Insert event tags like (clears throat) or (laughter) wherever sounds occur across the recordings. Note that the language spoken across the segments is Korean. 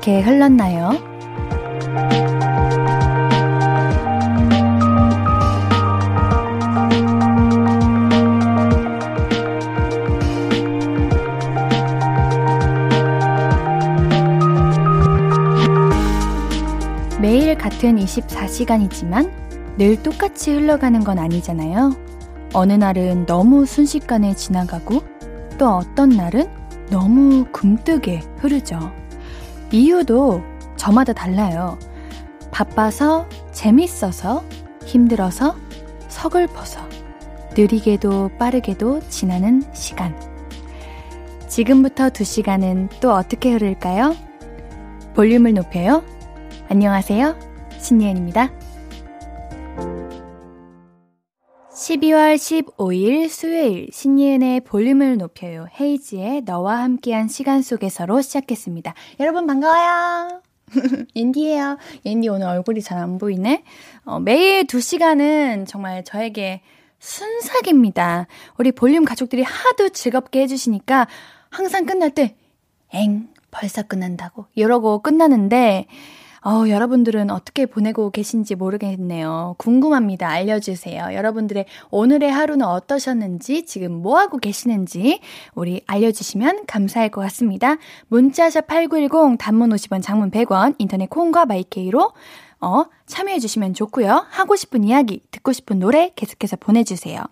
어떻게 흘렀나요? 매일 같은 24시간이지만 늘 똑같이 흘러가는 건 아니잖아요. 어느 날은 너무 순식간에 지나가고 또 어떤 날은 너무 굼뜨게 흐르죠. 이유도 저마다 달라요. 바빠서, 재밌어서, 힘들어서, 서글퍼서, 느리게도 빠르게도 지나는 시간. 지금부터 두 시간은 또 어떻게 흐를까요? 볼륨을 높여요. 안녕하세요. 신예은입니다. 12월 15일 수요일 신예은의 볼륨을 높여요. 헤이지의 너와 함께한 시간 속에서로 시작했습니다. 여러분 반가워요. (laughs) 옌디예요. 옌디 오늘 얼굴이 잘 안 보이네. 어, 매일 2시간은 정말 저에게 순삭입니다. 우리 볼륨 가족들이 하도 즐겁게 해주시니까 항상 끝날 때, 엥, 벌써 끝난다고. 이러고 끝나는데, 어, 여러분들은 어떻게 보내고 계신지 모르겠네요. 궁금합니다. 알려주세요. 여러분들의 오늘의 하루는 어떠셨는지, 지금 뭐하고 계시는지, 우리 알려주시면 감사할 것 같습니다. 문자샵 8910, 단문 50원, 장문 100원, 인터넷 콩과 마이케이로, 어, 참여해주시면 좋고요. 하고 싶은 이야기, 듣고 싶은 노래 계속해서 보내주세요.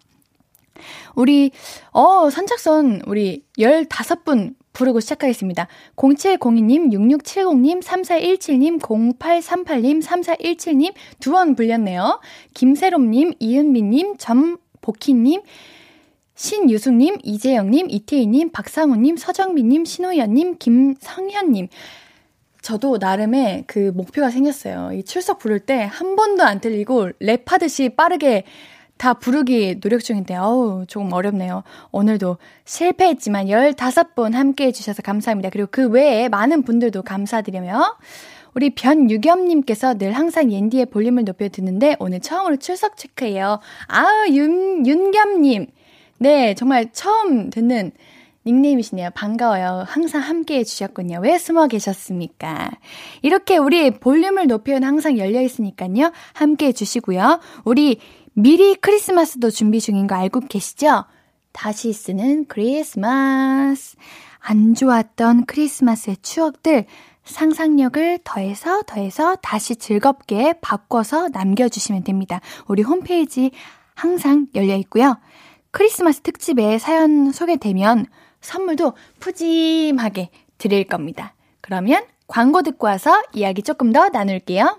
우리, 어, 선착선, 우리 15분 부르고 시작하겠습니다. 0702님, 6670님, 3417님, 0838님, 3417님 두 번 불렸네요. 김세롬님, 이은미님, 전복희님, 신유수님, 이재영님, 이태희님, 박상우님, 서정민님, 신호연님, 김성현님. 저도 나름의 그 목표가 생겼어요. 이 출석 부를 때 한 번도 안 틀리고 랩하듯이 빠르게 다 부르기 노력 중인데, 어우, 조금 어렵네요. 오늘도 실패했지만 15분 함께 해주셔서 감사합니다. 그리고 그 외에 많은 분들도 감사드리며, 우리 변유겸님께서 늘 항상 옌디의 볼륨을 높여 듣는데, 오늘 처음으로 출석 체크해요. 아우, 윤, 윤겸님. 네, 정말 처음 듣는 닉네임이시네요. 반가워요. 항상 함께 해주셨군요. 왜 숨어 계셨습니까? 이렇게 우리 볼륨을 높여는 항상 열려있으니까요. 함께 해주시고요. 우리 미리 크리스마스도 준비 중인 거 알고 계시죠? 다시 쓰는 크리스마스. 안 좋았던 크리스마스의 추억들 상상력을 더해서 더해서 다시 즐겁게 바꿔서 남겨주시면 됩니다. 우리 홈페이지 항상 열려 있고요. 크리스마스 특집에 사연 소개되면 선물도 푸짐하게 드릴 겁니다. 그러면 광고 듣고 와서 이야기 조금 더 나눌게요.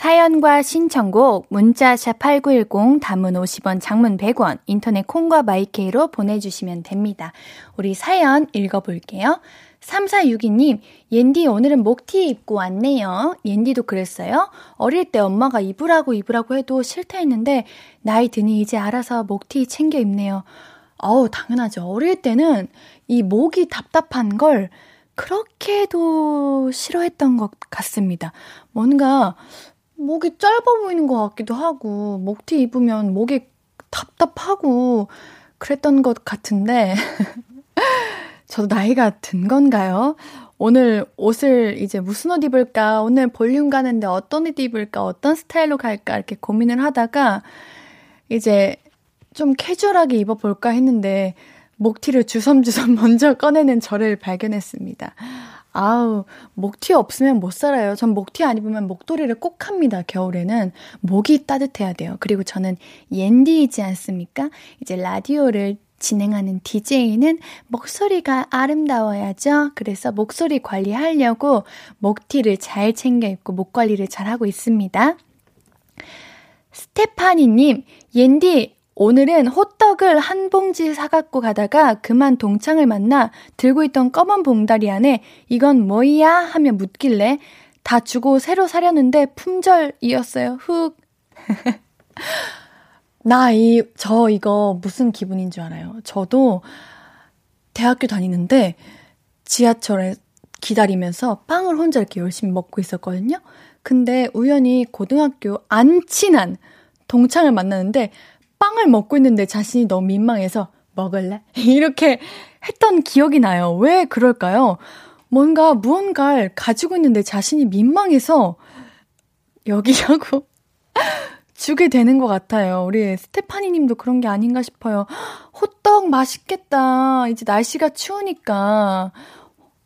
사연과 신청곡 문자샵 8910 단문 50원 장문 100원 인터넷 콩과 마이케이로 보내주시면 됩니다. 우리 사연 읽어볼게요. 3462님, 옌디 오늘은 목티 입고 왔네요. 옌디도 그랬어요? 어릴 때 엄마가 입으라고 입으라고 해도 싫다 했는데 나이 드니 이제 알아서 목티 챙겨 입네요. 어우, 당연하죠. 어릴 때는 이 목이 답답한 걸 그렇게도 싫어했던 것 같습니다. 뭔가 목이 짧아 보이는 것 같기도 하고, 목티 입으면 목이 답답하고, 그랬던 것 같은데, (laughs) 저도 나이가 든 건가요? 오늘 옷을 이제 무슨 옷 입을까? 오늘 볼륨 가는데 어떤 옷 입을까? 어떤 스타일로 갈까? 이렇게 고민을 하다가, 이제 좀 캐주얼하게 입어볼까 했는데, 목티를 주섬주섬 (laughs) 먼저 꺼내는 저를 발견했습니다. 아우, 목티 없으면 못 살아요. 전 목티 안 입으면 목도리를 꼭 합니다, 겨울에는. 목이 따뜻해야 돼요. 그리고 저는 옌디이지 않습니까? 이제 라디오를 진행하는 DJ는 목소리가 아름다워야죠. 그래서 목소리 관리하려고 목티를 잘 챙겨 입고 목 관리를 잘 하고 있습니다. 스테파니님, 옌디, 오늘은 호떡을 한 봉지 사갖고 가다가 그만 동창을 만나 들고 있던 검은 봉다리 안에 이건 뭐야? 하며 묻길래 다 주고 새로 사려는데 품절이었어요. 훅. (laughs) 나 이, 저 이거 무슨 기분인 줄 알아요? 저도 대학교 다니는데 지하철에 기다리면서 빵을 혼자 이렇게 열심히 먹고 있었거든요. 근데 우연히 고등학교 안 친한 동창을 만나는데 빵을 먹고 있는데 자신이 너무 민망해서 먹을래? (laughs) 이렇게 했던 기억이 나요. 왜 그럴까요? 뭔가 무언가를 가지고 있는데 자신이 민망해서 여기라고 (laughs) 주게 되는 것 같아요. 우리 스테파니 님도 그런 게 아닌가 싶어요. (gasps) 호떡 맛있겠다. 이제 날씨가 추우니까.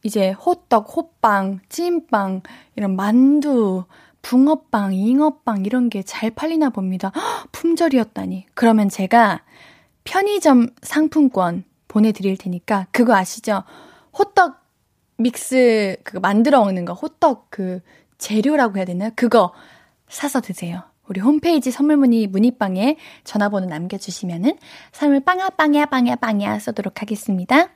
이제 호떡, 호빵, 찐빵, 이런 만두, 붕어빵, 잉어빵 이런 게 잘 팔리나 봅니다. 품절이었다니. 그러면 제가 편의점 상품권 보내드릴 테니까 그거 아시죠? 호떡 믹스 그거 만들어 먹는 거 호떡 그 재료라고 해야 되나? 그거 사서 드세요. 우리 홈페이지 선물 문의 문의방에 전화번호 남겨주시면은 선물 빵야 빵야 빵야 빵야 쏘도록 하겠습니다.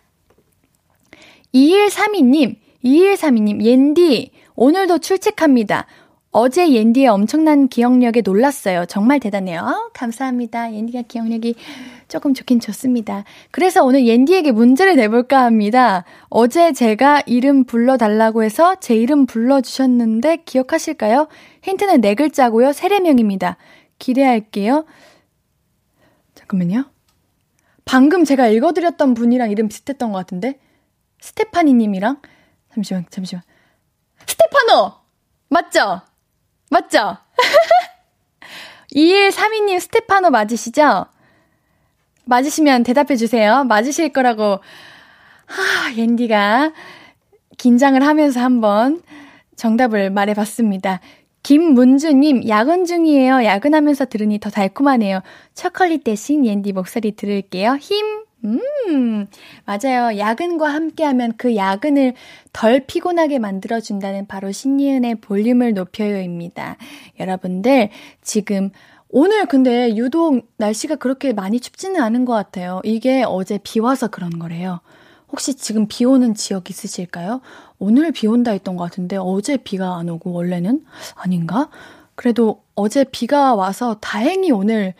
2132님, 2132님, 옌디, 오늘도 출첵합니다. 어제 옌디의 엄청난 기억력에 놀랐어요. 정말 대단해요. 어, 감사합니다. 옌디가 기억력이 조금 좋긴 좋습니다. 그래서 오늘 옌디에게 문제를 내볼까 합니다. 어제 제가 이름 불러달라고 해서 제 이름 불러주셨는데 기억하실까요? 힌트는 네 글자고요. 세례명입니다. 기대할게요. 잠깐만요. 방금 제가 읽어드렸던 분이랑 이름 비슷했던 것 같은데? 스테파니 님이랑? 잠시만, 잠시만. 스테파노! 맞죠? 맞죠? (laughs) 2132님 스테파노 맞으시죠? 맞으시면 대답해 주세요. 맞으실 거라고, 하, 옌디가 긴장을 하면서 한번 정답을 말해 봤습니다. 김문주님, 야근 중이에요. 야근하면서 들으니 더 달콤하네요. 초콜릿 대신 옌디 목소리 들을게요. 힘! 음, 맞아요. 야근과 함께하면 그 야근을 덜 피곤하게 만들어준다는 바로 신예은의 볼륨을 높여요입니다. 여러분들, 지금 오늘 근데 유독 날씨가 그렇게 많이 춥지는 않은 것 같아요. 이게 어제 비 와서 그런 거래요. 혹시 지금 비 오는 지역 있으실까요? 오늘 비 온다 했던 것 같은데 어제 비가 안 오고 원래는 아닌가? 그래도 어제 비가 와서 다행히 오늘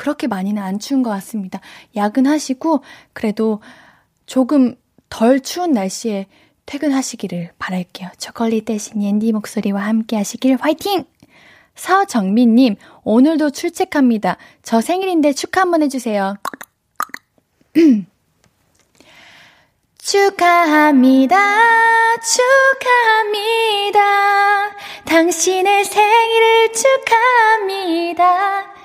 그렇게 많이는 안 추운 것 같습니다. 야근하시고 그래도 조금 덜 추운 날씨에 퇴근하시기를 바랄게요. 초콜릿 대신 옌디 목소리와 함께 하시길 화이팅! 서정민님, 오늘도 출첵합니다. 저 생일인데 축하 한번 해주세요. (clears throat) 축하합니다. 축하합니다. 당신의 생일을 축하합니다.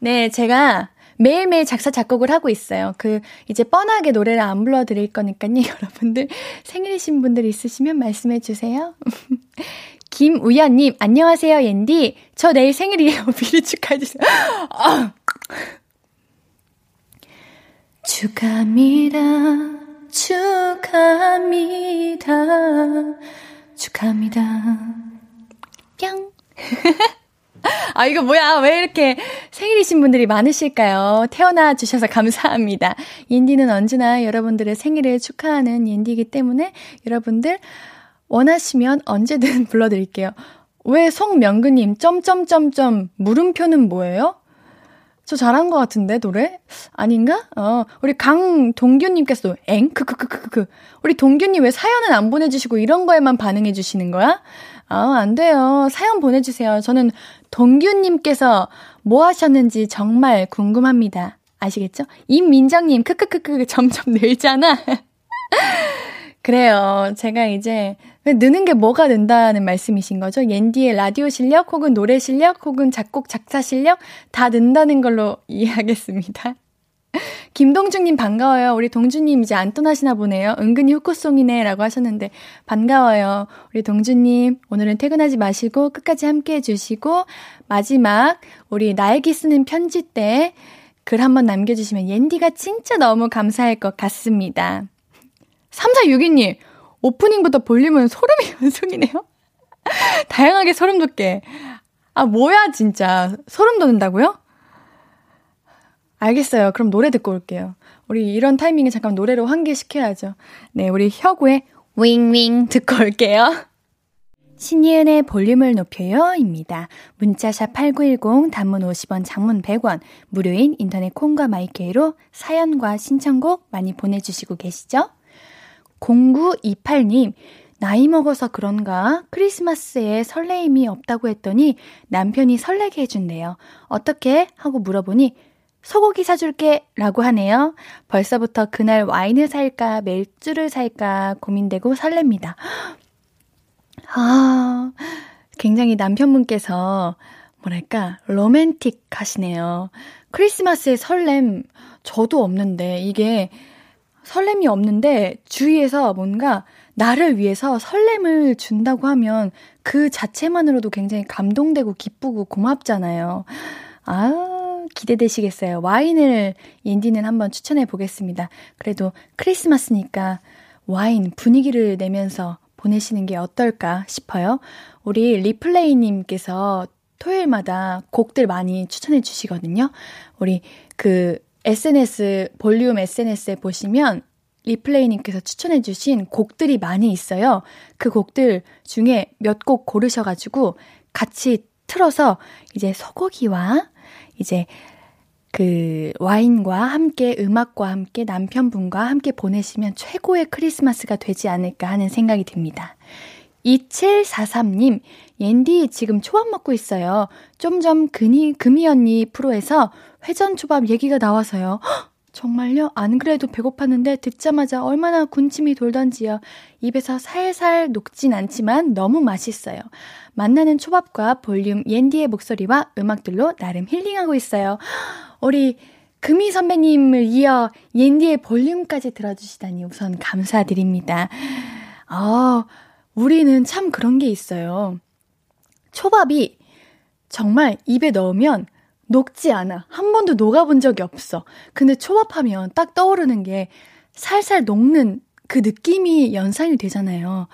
네, 제가 매일매일 작사, 작곡을 하고 있어요. 그, 이제 뻔하게 노래를 안 불러드릴 거니까요. (laughs) 여러분들 생일이신 분들 있으시면 말씀해 주세요. (laughs) 김우연님, 안녕하세요, 옌디. 저 내일 생일이에요. (laughs) 미리 축하해주세요. 아. 축하합니다. 축하합니다. 축하합니다. 뿅. 아, 이거 뭐야? 왜 이렇게 생일이신 분들이 많으실까요? 태어나 주셔서 감사합니다. 인디는 언제나 여러분들의 생일을 축하하는 인디이기 때문에 여러분들 원하시면 언제든 (laughs) 불러드릴게요. 왜 송명근님, 점점점점, 물음표는 뭐예요? 저 잘한 것 같은데, 노래? 아닌가? 어, 우리 강동규님께서도, 엥? 크크크크크. 우리 동규님 왜 사연은 안 보내주시고 이런 거에만 반응해주시는 거야? 아, 안 돼요. 사연 보내주세요. 저는 동규님께서 뭐 하셨는지 정말 궁금합니다. 아시겠죠? 임민정님, 크크크크, 점점 늘잖아. (laughs) 그래요. 제가 이제 느는 게 뭐가 는다는 말씀이신 거죠? 옌디의 라디오 실력 혹은 노래 실력 혹은 작곡 작사 실력 다 는다는 걸로 (laughs) 이해하겠습니다. (laughs) 김동준님 반가워요. 우리 동준님 이제 안 떠나시나 보네요. 은근히 후크송이네 라고 하셨는데 반가워요. 우리 동준님 오늘은 퇴근하지 마시고 끝까지 함께 해주시고 마지막 우리 나에게 쓰는 편지 때 글 한번 남겨주시면 옌디가 진짜 너무 감사할 것 같습니다. 3462님 오프닝부터 볼륨은 소름의 (laughs) 연속이네요. 다양하게 소름 돋게. 아 뭐야 진짜 소름 돋는다고요? 알겠어요. 그럼 노래 듣고 올게요. 우리 이런 타이밍에 잠깐 노래로 환기시켜야죠. 네, 우리 혁오의 위잉위잉 듣고 올게요. 신예은의 볼륨을 높여요 입니다. 문자샵 8910 단문 50원 장문 100원 무료인 인터넷 콩과 my K로 사연과 신청곡 많이 보내주시고 계시죠? 0928님 나이 먹어서 그런가 크리스마스에 설레임이 없다고 했더니 남편이 설레게 해준대요. 어떻게? 하고 물어보니 소고기 사줄게 라고 하네요. 벌써부터 그날 와인을 살까 맥주를 살까 고민되고 설렙니다. 아, 굉장히 남편분께서 뭐랄까, 로맨틱 하시네요. 크리스마스의 설렘, 저도 없는데, 이게 설렘이 없는데, 주위에서 뭔가 나를 위해서 설렘을 준다고 하면 그 자체만으로도 굉장히 감동되고 기쁘고 고맙잖아요. 아, 기대되시겠어요. 와인을 옌디는 한번 추천해 보겠습니다. 그래도 크리스마스니까 와인 분위기를 내면서 보내시는 게 어떨까 싶어요. 우리 리플레이님께서 토요일마다 곡들 많이 추천해 주시거든요. 우리 그 SNS, 볼륨 SNS에 보시면 리플레이님께서 추천해 주신 곡들이 많이 있어요. 그 곡들 중에 몇 곡 고르셔가지고 같이 틀어서 이제 소고기와 이제 그 와인과 함께 음악과 함께 남편분과 함께 보내시면 최고의 크리스마스가 되지 않을까 하는 생각이 듭니다. 2743님, 옌디 지금 초밥 먹고 있어요. 좀 전 금이, 금이 언니 프로에서 회전 초밥 얘기가 나와서요. 헉, 정말요? 안 그래도 배고팠는데 듣자마자 얼마나 군침이 돌던지요. 입에서 살살 녹진 않지만 너무 맛있어요. 만나는 초밥과 볼륨 옌디의 목소리와 음악들로 나름 힐링하고 있어요. 우리 금희 선배님을 이어 옌디의 볼륨까지 들어주시다니 우선 감사드립니다. 아, 우리는 참 그런 게 있어요. 초밥이 정말 입에 넣으면 녹지 않아. 한 번도 녹아본 적이 없어. 근데 초밥하면 딱 떠오르는 게 살살 녹는 그 느낌이 연상이 되잖아요.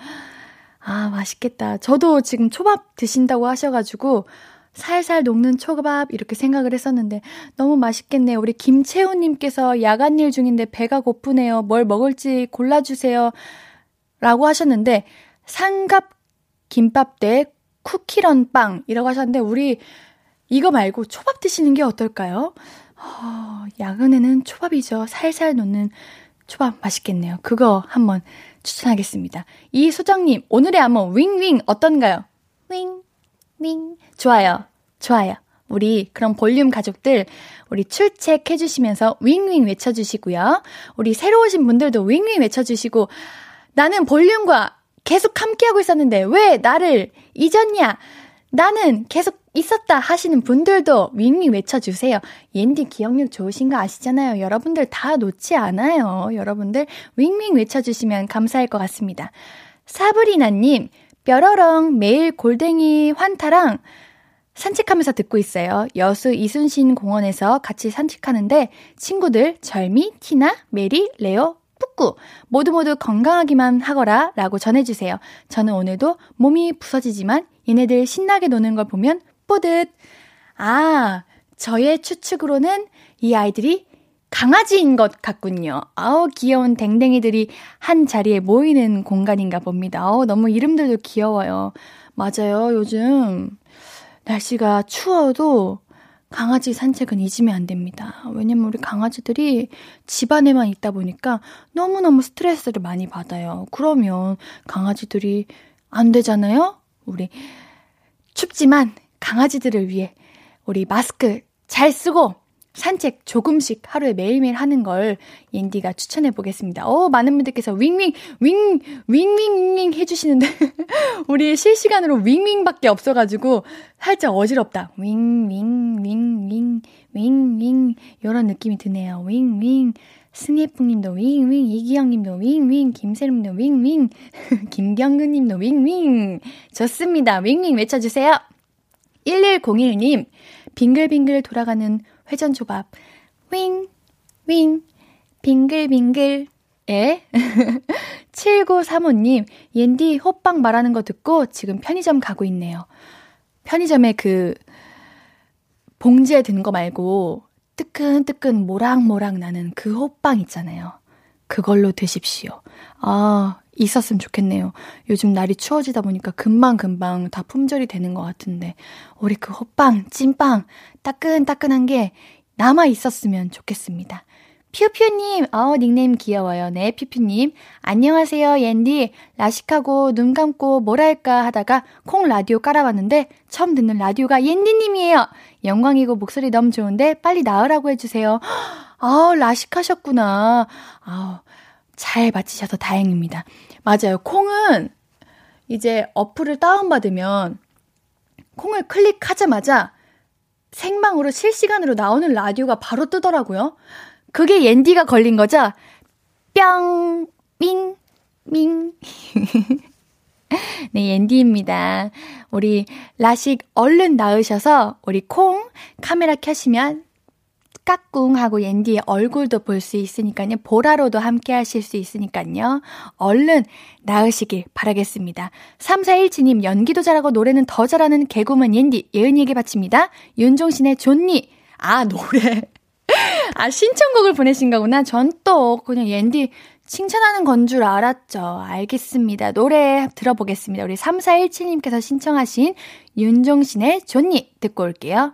아, 맛있겠다. 저도 지금 초밥 드신다고 하셔가지고 살살 녹는 초밥 이렇게 생각을 했었는데 너무 맛있겠네요. 우리 김채우님께서 야간 일 중인데 배가 고프네요. 뭘 먹을지 골라주세요. 라고 하셨는데 삼갑 김밥 대 쿠키런 빵이라고 하셨는데 우리 이거 말고 초밥 드시는 게 어떨까요? 어, 야근에는 초밥이죠. 살살 녹는 초밥 맛있겠네요. 그거 한번 추천하겠습니다. 이 소장님, 오늘의 한번 윙윙 어떤가요? 윙, 윙. 좋아요. 좋아요. 우리 그럼 볼륨 가족들 우리 출첵해 주시면서 윙윙 외쳐 주시고요. 우리 새로 오신 분들도 윙윙 외쳐 주시고 나는 볼륨과 계속 함께하고 있었는데 왜 나를 잊었냐? 나는 계속 있었다 하시는 분들도 윙윙 외쳐주세요. 옌디 기억력 좋으신 거 아시잖아요. 여러분들 다 놓지 않아요. 여러분들 윙윙 외쳐주시면 감사할 것 같습니다. 사브리나님, 뾰로롱 매일 골댕이 환타랑 산책하면서 듣고 있어요. 여수 이순신 공원에서 같이 산책하는데 친구들 절미, 티나, 메리, 레오, 뿌꾸 모두 모두 건강하기만 하거라 라고 전해주세요. 저는 오늘도 몸이 부서지지만 얘네들 신나게 노는 걸 보면 뿌듯. 아, 저의 추측으로는 이 아이들이 강아지인 것 같군요. 아우, 귀여운 댕댕이들이 한 자리에 모이는 공간인가 봅니다. 어 너무 이름들도 귀여워요. 맞아요. 요즘 날씨가 추워도 강아지 산책은 잊으면 안 됩니다. 왜냐면 우리 강아지들이 집 안에만 있다 보니까 너무너무 스트레스를 많이 받아요. 그러면 강아지들이 안 되잖아요? 우리 춥지만 강아지들을 위해 우리 마스크 잘 쓰고 산책 조금씩 하루에 매일매일 하는 걸 옌디가 추천해 보겠습니다. 어, 많은 분들께서 윙윙, 윙, 윙윙 해주시는데, (laughs) 우리 실시간으로 윙윙밖에 없어가지고, 살짝 어지럽다. 윙, 윙, 윙, 윙, 윙, 윙. 요런 느낌이 드네요. 윙, 윙. 스니프 님도 윙, 윙. 이기영 님도 윙, 윙. 김세름 님도 윙, 윙. (laughs) 김경근 님도 윙, 윙. 좋습니다. 윙, 윙 외쳐주세요. 1101님, 빙글빙글 돌아가는 회전초밥. 윙, 윙, 빙글빙글. (laughs) 에? 7935님, 옌디 호빵 말하는 거 듣고 지금 편의점 가고 있네요. 편의점에 그, 봉지에 든 거 말고, 뜨끈뜨끈 모락모락 나는 그 호빵 있잖아요. 그걸로 드십시오. 아, 있었으면 좋겠네요. 요즘 날이 추워지다 보니까 금방금방 다 품절이 되는 것 같은데, 우리 그 호빵, 찐빵, 따끈따끈한 게 남아 있었으면 좋겠습니다. 퓨퓨님, 어, 닉네임 귀여워요. 네, 퓨퓨님. 안녕하세요, 옌디. 라식하고 눈 감고 뭐랄까 하다가 콩 라디오 깔아봤는데 처음 듣는 라디오가 옌디님이에요. 영광이고 목소리 너무 좋은데 빨리 나으라고 해주세요. 아, 라식하셨구나. 아, 잘 마치셔서 다행입니다. 맞아요. 콩은 이제 어플을 다운받으면 콩을 클릭하자마자 생방으로 실시간으로 나오는 라디오가 바로 뜨더라고요. 그게 옌디가 걸린 거죠? 뿅, 밍, 밍. (laughs) 네, 옌디입니다. 우리 라식 얼른 나으셔서 우리 콩 카메라 켜시면 까꿍하고 옌디의 얼굴도 볼 수 있으니까요. 보라로도 함께 하실 수 있으니까요. 얼른 나으시길 바라겠습니다. 3417님, 연기도 잘하고 노래는 더 잘하는 개구먼 옌디, 예은이에게 바칩니다. 윤종신의 존니. 아, 노래. (laughs) 아, 신청곡을 보내신 거구나. 전 또 그냥 옌디 칭찬하는 건 줄 알았죠. 알겠습니다. 노래 들어보겠습니다. 우리 3417님께서 신청하신 윤종신의 존니 듣고 올게요.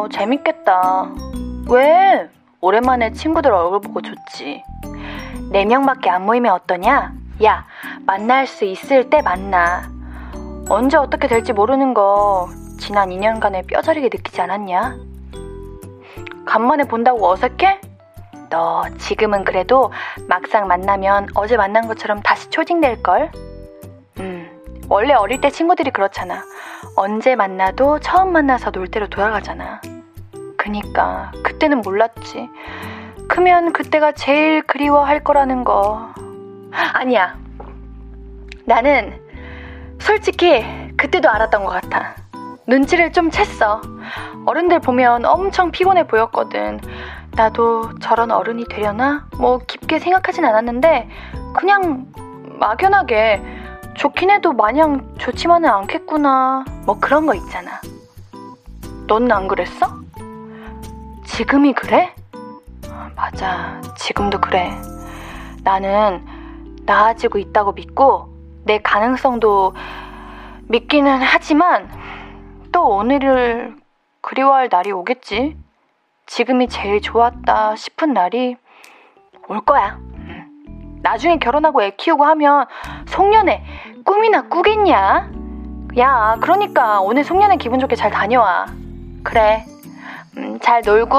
어, 재밌겠다. 왜? 오랜만에 친구들 얼굴 보고 좋지. 네 명밖에 안 모이면 어떠냐? 야, 만날 수 있을 때 만나. 언제 어떻게 될지 모르는 거 지난 2년간의 뼈저리게 느끼지 않았냐? 간만에 본다고 어색해? 너 지금은 그래도 막상 만나면 어제 만난 것처럼 다시 초딩될걸? 음, 원래 어릴 때 친구들이 그렇잖아. 언제 만나도 처음 만나서 놀 때로 돌아가잖아. 그니까 그때는 몰랐지. 크면 그때가 제일 그리워할 거라는 거. 아니야. 나는 솔직히 그때도 알았던 것 같아. 눈치를 좀 챘어. 어른들 보면 엄청 피곤해 보였거든. 나도 저런 어른이 되려나? 뭐 깊게 생각하진 않았는데 그냥 막연하게 좋긴 해도 마냥 좋지만은 않겠구나. 뭐 그런 거 있잖아. 넌 안 그랬어? 지금이 그래? 맞아. 지금도 그래. 나는 나아지고 있다고 믿고 내 가능성도 믿기는 하지만 또 오늘을 그리워할 날이 오겠지. 지금이 제일 좋았다 싶은 날이 올 거야. 나중에 결혼하고 애 키우고 하면 송년회 꿈이나 꾸겠냐? 야, 그러니까 오늘 송년회 기분 좋게 잘 다녀와. 그래. 음, 잘 놀고.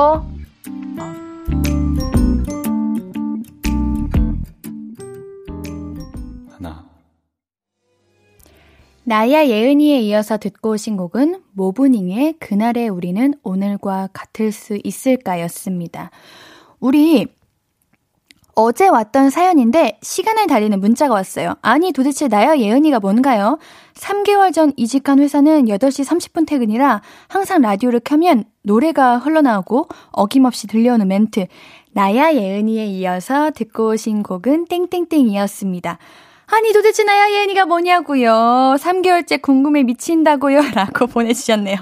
하나. 나야 예은이에 이어서 듣고 오신 곡은 모브닝의 그날의 우리는 오늘과 같을 수 있을까였습니다. 우리 어제 왔던 사연인데 시간을 달리는 문자가 왔어요. 아니 도대체 나야 예은이가 뭔가요? 3개월 전 이직한 회사는 8시 30분 퇴근이라 항상 라디오를 켜면 노래가 흘러나오고 어김없이 들려오는 멘트 나야 예은이에 이어서 듣고 오신 곡은 땡땡땡이었습니다. 아니 도대체 나야 예은이가 뭐냐고요. 3개월째 궁금해 미친다고요. (laughs) 라고 보내주셨네요.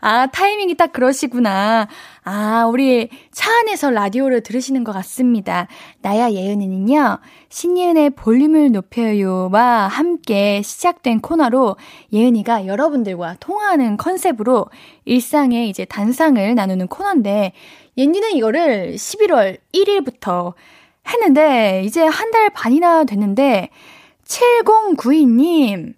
아, 타이밍이 딱 그러시구나. 아, 우리 차 안에서 라디오를 들으시는 것 같습니다. 나야 예은이는요, 신예은의 볼륨을 높여요와 함께 시작된 코너로 예은이가 여러분들과 통화하는 컨셉으로 일상의 이제 단상을 나누는 코너인데, 옌디는 이거를 11월 1일부터 했는데, 이제 한 달 반이나 됐는데, 7092님,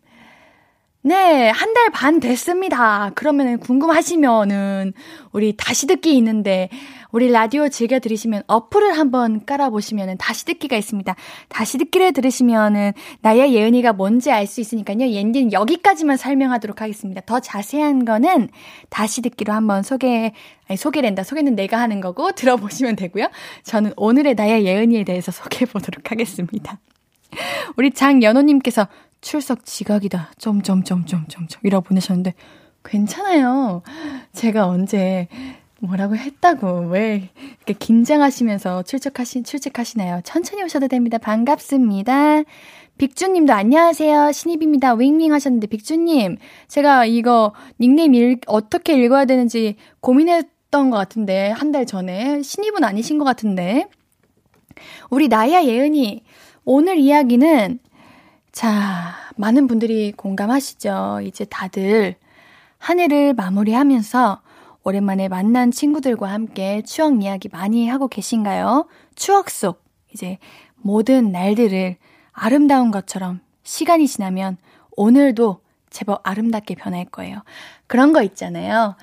네, 한 달 반 됐습니다. 그러면은 궁금하시면은 우리 다시 듣기 있는데 우리 라디오 즐겨 들으시면 어플을 한번 깔아보시면은 다시 듣기가 있습니다. 다시 듣기를 들으시면은 나의 예은이가 뭔지 알 수 있으니까요. 옌디는 여기까지만 설명하도록 하겠습니다. 더 자세한 거는 다시 듣기로 한번 소개, 아니 소개된다. 소개는 내가 하는 거고 (laughs) 들어보시면 되고요. 저는 오늘의 나의 예은이에 대해서 (laughs) 소개해 보도록 하겠습니다. 우리 장연호님께서 출석 지각이다. 점점점점점점 이라고 보내셨는데 괜찮아요. 제가 언제 뭐라고 했다고 왜 이렇게 긴장하시면서 출석하시 출첵하시나요? 천천히 오셔도 됩니다. 반갑습니다. 빅주님도 안녕하세요. 신입입니다. 윙윙 하셨는데 빅주님 제가 이거 닉네임 읽, 어떻게 읽어야 되는지 고민했던 것 같은데 한 달 전에 신입은 아니신 것 같은데 우리 나야 예은이 오늘 이야기는 자, 많은 분들이 공감하시죠? 이제 다들 한 해를 마무리하면서 오랜만에 만난 친구들과 함께 추억 이야기 많이 하고 계신가요? 추억 속 이제 모든 날들을 아름다운 것처럼 시간이 지나면 오늘도 제법 아름답게 변할 거예요. 그런 거 있잖아요.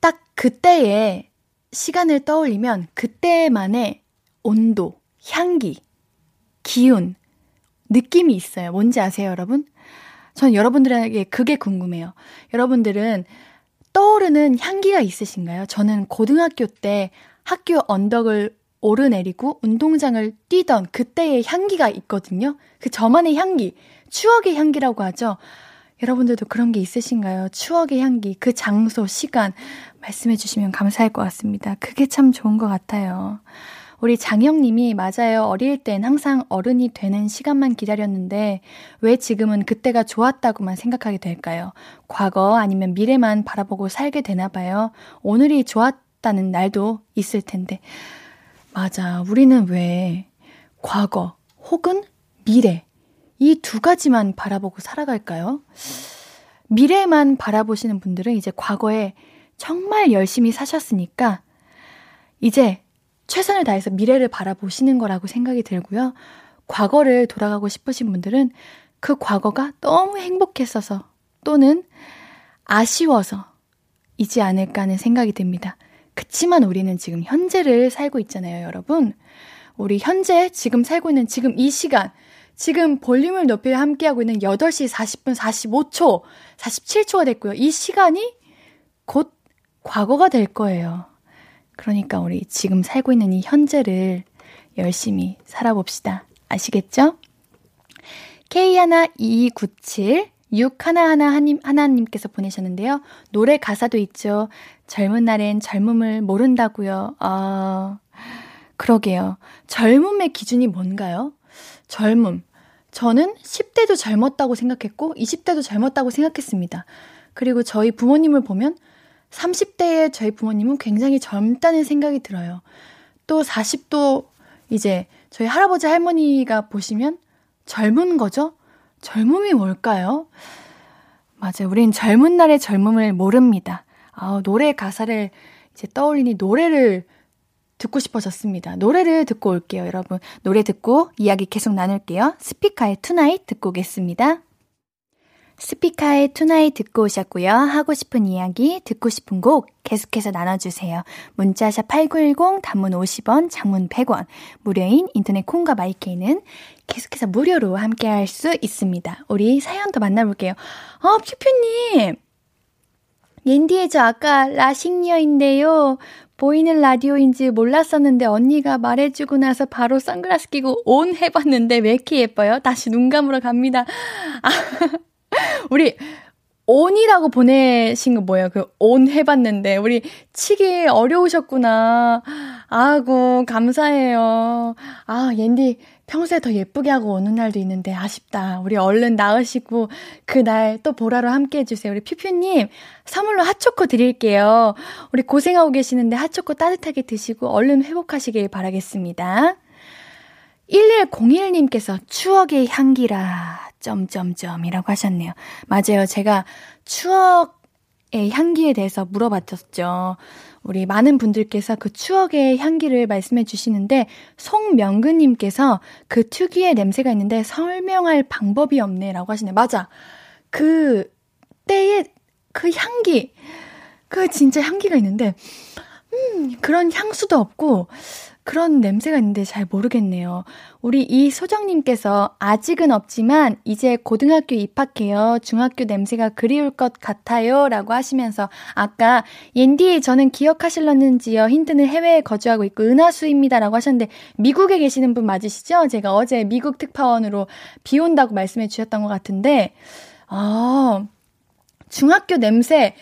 딱 그때의 시간을 떠올리면 그때만의 온도, 향기, 기운, 느낌이 있어요. 뭔지 아세요, 여러분? 전 여러분들에게 그게 궁금해요. 여러분들은 떠오르는 향기가 있으신가요? 저는 고등학교 때 학교 언덕을 오르내리고 운동장을 뛰던 그때의 향기가 있거든요. 그 저만의 향기, 추억의 향기라고 하죠. 여러분들도 그런 게 있으신가요? 추억의 향기, 그 장소, 시간 말씀해 주시면 감사할 것 같습니다. 그게 참 좋은 것 같아요. 우리 장영님이 맞아요. 어릴 땐 항상 어른이 되는 시간만 기다렸는데 왜 지금은 그때가 좋았다고만 생각하게 될까요? 과거 아니면 미래만 바라보고 살게 되나 봐요. 오늘이 좋았다는 날도 있을 텐데. 맞아. 우리는 왜 과거 혹은 미래 이 두 가지만 바라보고 살아갈까요? 미래만 바라보시는 분들은 이제 과거에 정말 열심히 사셨으니까 이제 최선을 다해서 미래를 바라보시는 거라고 생각이 들고요. 과거를 돌아가고 싶으신 분들은 그 과거가 너무 행복했어서 또는 아쉬워서 이지 않을까 하는 생각이 듭니다. 그치만 우리는 지금 현재를 살고 있잖아요, 여러분. 우리 현재 지금 살고 있는 지금 이 시간, 지금 볼륨을 높여 함께하고 있는 8시 40분 45초, 47초가 됐고요. 이 시간이 곧 과거가 될 거예요. 그러니까 우리 지금 살고 있는 이 현재를 열심히 살아봅시다. 아시겠죠? K12297 6111 하님, 하나님께서 보내셨는데요. 노래 가사도 있죠. 젊은 날엔 젊음을 모른다고요. 아, 그러게요. 젊음의 기준이 뭔가요? 젊음. 저는 10대도 젊었다고 생각했고, 20대도 젊었다고 생각했습니다. 그리고 저희 부모님을 보면 30대의 저희 부모님은 굉장히 젊다는 생각이 들어요. 또 40도 이제 저희 할아버지 할머니가 보시면 젊은 거죠? 젊음이 뭘까요? 맞아요. 우린 젊은 날의 젊음을 모릅니다. 아, 노래 가사를 이제 떠올리니 노래를 듣고 싶어졌습니다. 노래를 듣고 올게요, 여러분. 노래 듣고 이야기 계속 나눌게요. 스피카의 Tonight 듣고 오겠습니다. 스피카의 Tonight 듣고 오셨고요. 하고 싶은 이야기, 듣고 싶은 곡 계속해서 나눠주세요. 문자샵 8910, 단문 50원, 장문 100원, 무료인 인터넷 콩과 my K는 계속해서 무료로 함께 할 수 있습니다. 우리 사연 더 만나볼게요. 어, 퓨퓨님! 옌디의 저 아까 라식녀인데요. 보이는 라디오인지 몰랐었는데 언니가 말해주고 나서 바로 선글라스 끼고 온 해봤는데 왜 이렇게 예뻐요? 다시 눈 감으러 갑니다. 아, (laughs) (laughs) 우리 온이라고 보내신 거 뭐예요? 그 온 해봤는데 우리 치기 어려우셨구나. 아고 감사해요. 아 옌디 평소에 더 예쁘게 하고 오는 날도 있는데 아쉽다. 우리 얼른 나으시고 그 날 또 보라로 함께 해주세요. 우리 퓨퓨님 선물로 핫초코 드릴게요. 우리 고생하고 계시는데 핫초코 따뜻하게 드시고 얼른 회복하시길 바라겠습니다. 1101님께서 추억의 향기라 점점점이라고 하셨네요. 맞아요. 제가 추억의 향기에 대해서 물어봤었죠. 우리 많은 분들께서 그 추억의 향기를 말씀해 주시는데 송명근 님께서 그 특유의 냄새가 있는데 설명할 방법이 없네라고 하시네요. 맞아. 그 때의 그 향기, 그 진짜 향기가 있는데, 음, 그런 향수도 없고, 그런 냄새가 있는데 잘 모르겠네요. 우리 이 소정님께서 아직은 없지만 이제 고등학교 입학해요. 중학교 냄새가 그리울 것 같아요. 라고 하시면서 아까 옌디 저는 기억하실렀는지요. 힌트는 해외에 거주하고 있고 은하수입니다. 라고 하셨는데 미국에 계시는 분 맞으시죠? 제가 어제 미국 특파원으로 비 온다고 말씀해 주셨던 것 같은데 아 중학교 냄새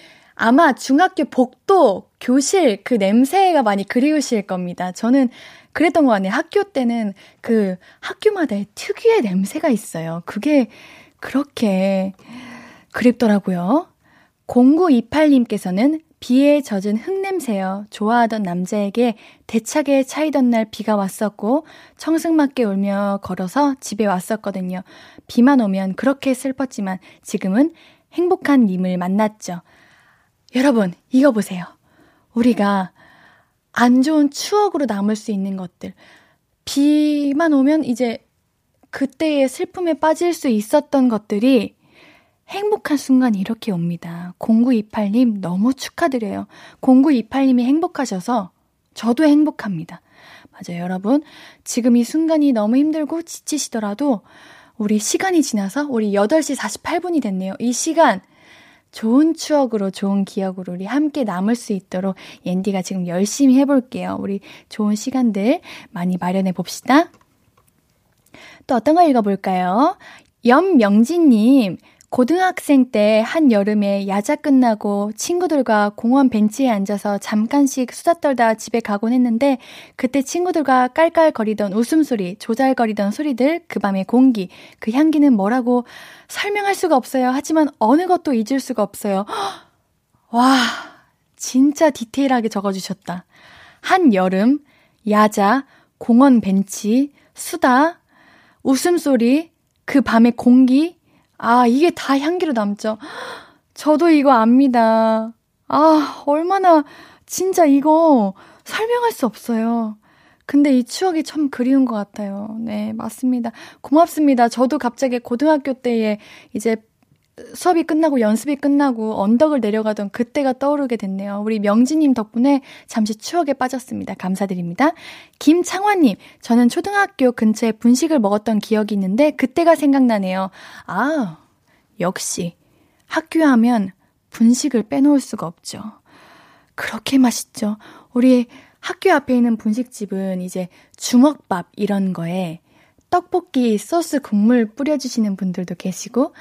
아마 중학교 복도 교실 그 냄새가 많이 그리우실 겁니다. 저는 그랬던 것 같네요. 학교 때는 그 학교마다의 특유의 냄새가 있어요. 그게 그렇게 그립더라고요. 0928님께서는 비에 젖은 흙냄새요. 좋아하던 남자에게 대차게 차이던 날 비가 왔었고 청승맞게 울며 걸어서 집에 왔었거든요. 비만 오면 그렇게 슬펐지만 지금은 행복한 님을 만났죠. 여러분, 이거 보세요. 우리가 안 좋은 추억으로 남을 수 있는 것들. 비만 오면 이제 그때의 슬픔에 빠질 수 있었던 것들이 행복한 순간이 이렇게 옵니다. 0928님 너무 축하드려요. 0928님이 행복하셔서 저도 행복합니다. 맞아요, 여러분. 지금 이 순간이 너무 힘들고 지치시더라도 우리 시간이 지나서 우리 8시 48분이 됐네요. 이 시간 좋은 추억으로 좋은 기억으로 우리 함께 남을 수 있도록 옌디가 지금 열심히 해볼게요. 우리 좋은 시간들 많이 마련해 봅시다. 또 어떤 거 읽어볼까요? 염명진님, 고등학생 때 한 여름에 야자 끝나고 친구들과 공원 벤치에 앉아서 잠깐씩 수다 떨다 집에 가곤 했는데 그때 친구들과 깔깔거리던 웃음소리, 조잘거리던 소리들, 그 밤의 공기, 그 향기는 뭐라고 설명할 수가 없어요. 하지만 어느 것도 잊을 수가 없어요. (gasps) 와, 진짜 디테일하게 적어주셨다. 한 여름, 야자, 공원 벤치, 수다, 웃음소리, 그 밤의 공기, 아, 이게 다 향기로 남죠. 저도 이거 압니다. 아, 얼마나, 진짜 이거 설명할 수 없어요. 근데 이 추억이 참 그리운 것 같아요. 네, 맞습니다. 고맙습니다. 저도 갑자기 고등학교 때에 이제 수업이 끝나고 연습이 끝나고 언덕을 내려가던 그때가 떠오르게 됐네요. 우리 명지님 덕분에 잠시 추억에 빠졌습니다. 감사드립니다. 김창환님, 저는 초등학교 근처에 분식을 먹었던 기억이 있는데 그때가 생각나네요. 아, 역시 학교 하면 분식을 빼놓을 수가 없죠. 그렇게 맛있죠. 우리 학교 앞에 있는 분식집은 이제 주먹밥 이런 거에 떡볶이 소스 국물 뿌려주시는 분들도 계시고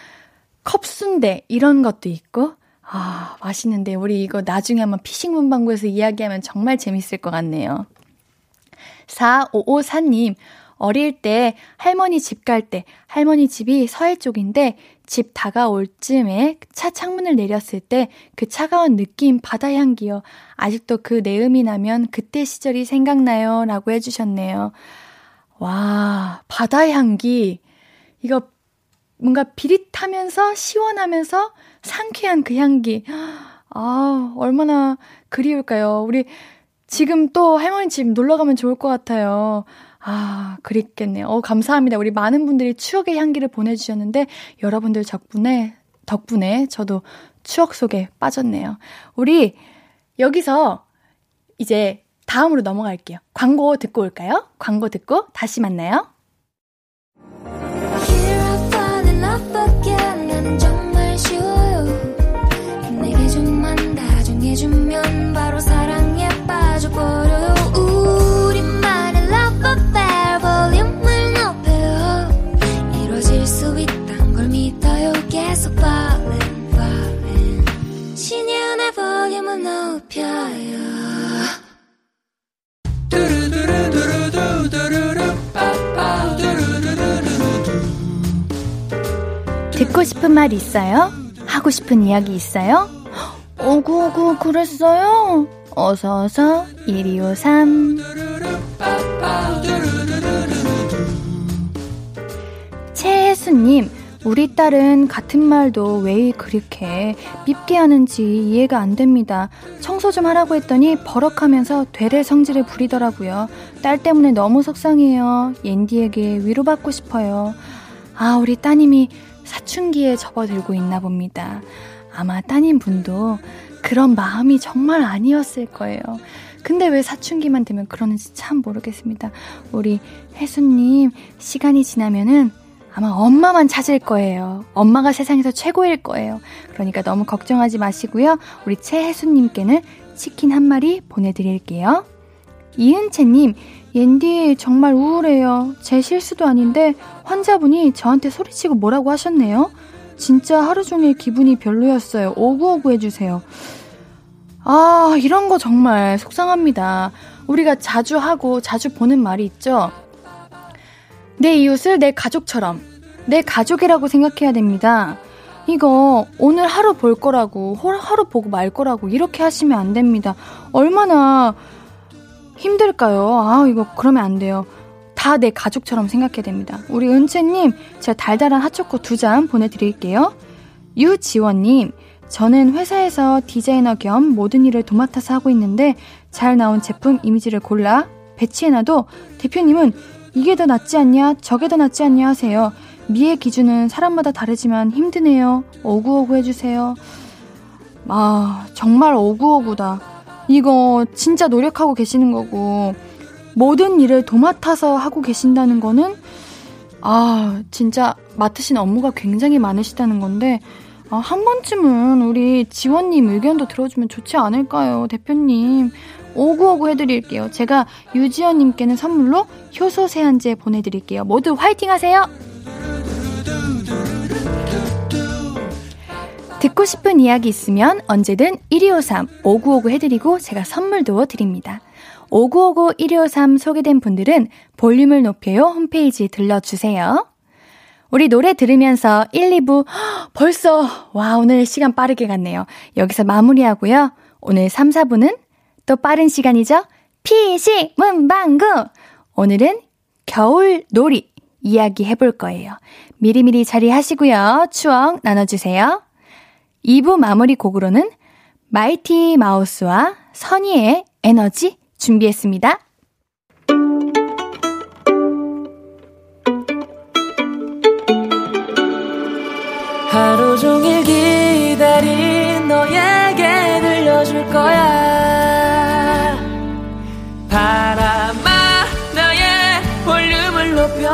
컵순대 이런 것도 있고 아 맛있는데 우리 이거 나중에 한번 피싱 문방구에서 이야기하면 정말 재밌을 것 같네요. 4554님 어릴 때 할머니 집 갈 때 할머니 집이 서해 쪽인데 집 다가올 쯤에 차 창문을 내렸을 때 그 차가운 느낌 바다 향기요. 아직도 그 내음이 나면 그때 시절이 생각나요. 라고 해주셨네요. 와, 바다 향기. 이거 뭔가 비릿하면서 시원하면서 상쾌한 그 향기. 아, 얼마나 그리울까요? 우리 지금 또 할머니 집 놀러 가면 좋을 것 같아요. 아, 그립겠네요. 어, 감사합니다. 우리 많은 분들이 추억의 향기를 보내주셨는데, 여러분들 덕분에, 덕분에 저도 추억 속에 빠졌네요. 우리 여기서 이제 다음으로 넘어갈게요. 광고 듣고 올까요? 광고 듣고 다시 만나요. 듣고 싶은 말 있어요? 하고 싶은 이야기 있어요? 오구오구 그랬어요? 어서어서 1253 최혜수님 우리 딸은 같은 말도 왜 그렇게 밉게 하는지 이해가 안 됩니다. 청소 좀 하라고 했더니 버럭하면서 되레 성질을 부리더라고요. 딸 때문에 너무 속상해요. 옌디에게 위로받고 싶어요. 아, 우리 따님이 사춘기에 접어들고 있나 봅니다. 아마 따님 분도 그런 마음이 정말 아니었을 거예요. 근데 왜 사춘기만 되면 그러는지 참 모르겠습니다. 우리 혜수님, 시간이 지나면은 아마 엄마만 찾을 거예요. 엄마가 세상에서 최고일 거예요. 그러니까 너무 걱정하지 마시고요. 우리 최혜수님께는 치킨 한 마리 보내드릴게요. 이은채님, 옌디 정말 우울해요. 제 실수도 아닌데 환자분이 저한테 소리치고 뭐라고 하셨네요. 진짜 하루 종일 기분이 별로였어요. 오구오구 해주세요. 아, 이런 거 정말 속상합니다. 우리가 자주 하고 자주 보는 말이 있죠. 내 이웃을 내 가족처럼, 내 가족이라고 생각해야 됩니다. 이거 오늘 하루 볼 거라고, 하루 보고 말 거라고 이렇게 하시면 안 됩니다. 얼마나 힘들까요? 아, 이거 그러면 안 돼요. 다 내 가족처럼 생각해야 됩니다. 우리 은채님, 제가 달달한 핫초코 두 잔 보내드릴게요. 유지원님, 저는 회사에서 디자이너 겸 모든 일을 도맡아서 하고 있는데 잘 나온 제품 이미지를 골라 배치해놔도 대표님은 이게 더 낫지 않냐, 저게 더 낫지 않냐 하세요. 미의 기준은 사람마다 다르지만 힘드네요. 오구오구 해주세요. 아, 정말 오구오구다. 이거 진짜 노력하고 계시는 거고, 모든 일을 도맡아서 하고 계신다는 거는, 아, 진짜 맡으신 업무가 굉장히 많으시다는 건데, 아, 한 번쯤은 우리 지원님 의견도 들어주면 좋지 않을까요, 대표님? 오구오구 해드릴게요. 제가 유지연님께는 선물로 효소 세안제 보내드릴게요. 모두 화이팅 하세요! 듣고 싶은 이야기 있으면 언제든 1253 5959 해드리고 제가 선물도 드립니다. 5959 1253 소개된 분들은 볼륨을 높여요 홈페이지 들러주세요. 우리 노래 들으면서 1, 2부 벌써 와 오늘 시간 빠르게 갔네요. 여기서 마무리하고요. 오늘 3, 4부는 또 빠른 시간이죠. 피식 문방구 오늘은 겨울 놀이 이야기 해볼 거예요. 미리미리 자리하시고요. 추억 나눠주세요. 2부 마무리 곡으로는 마이티 마우스와 선희의 에너지 준비했습니다. 하루 종일 기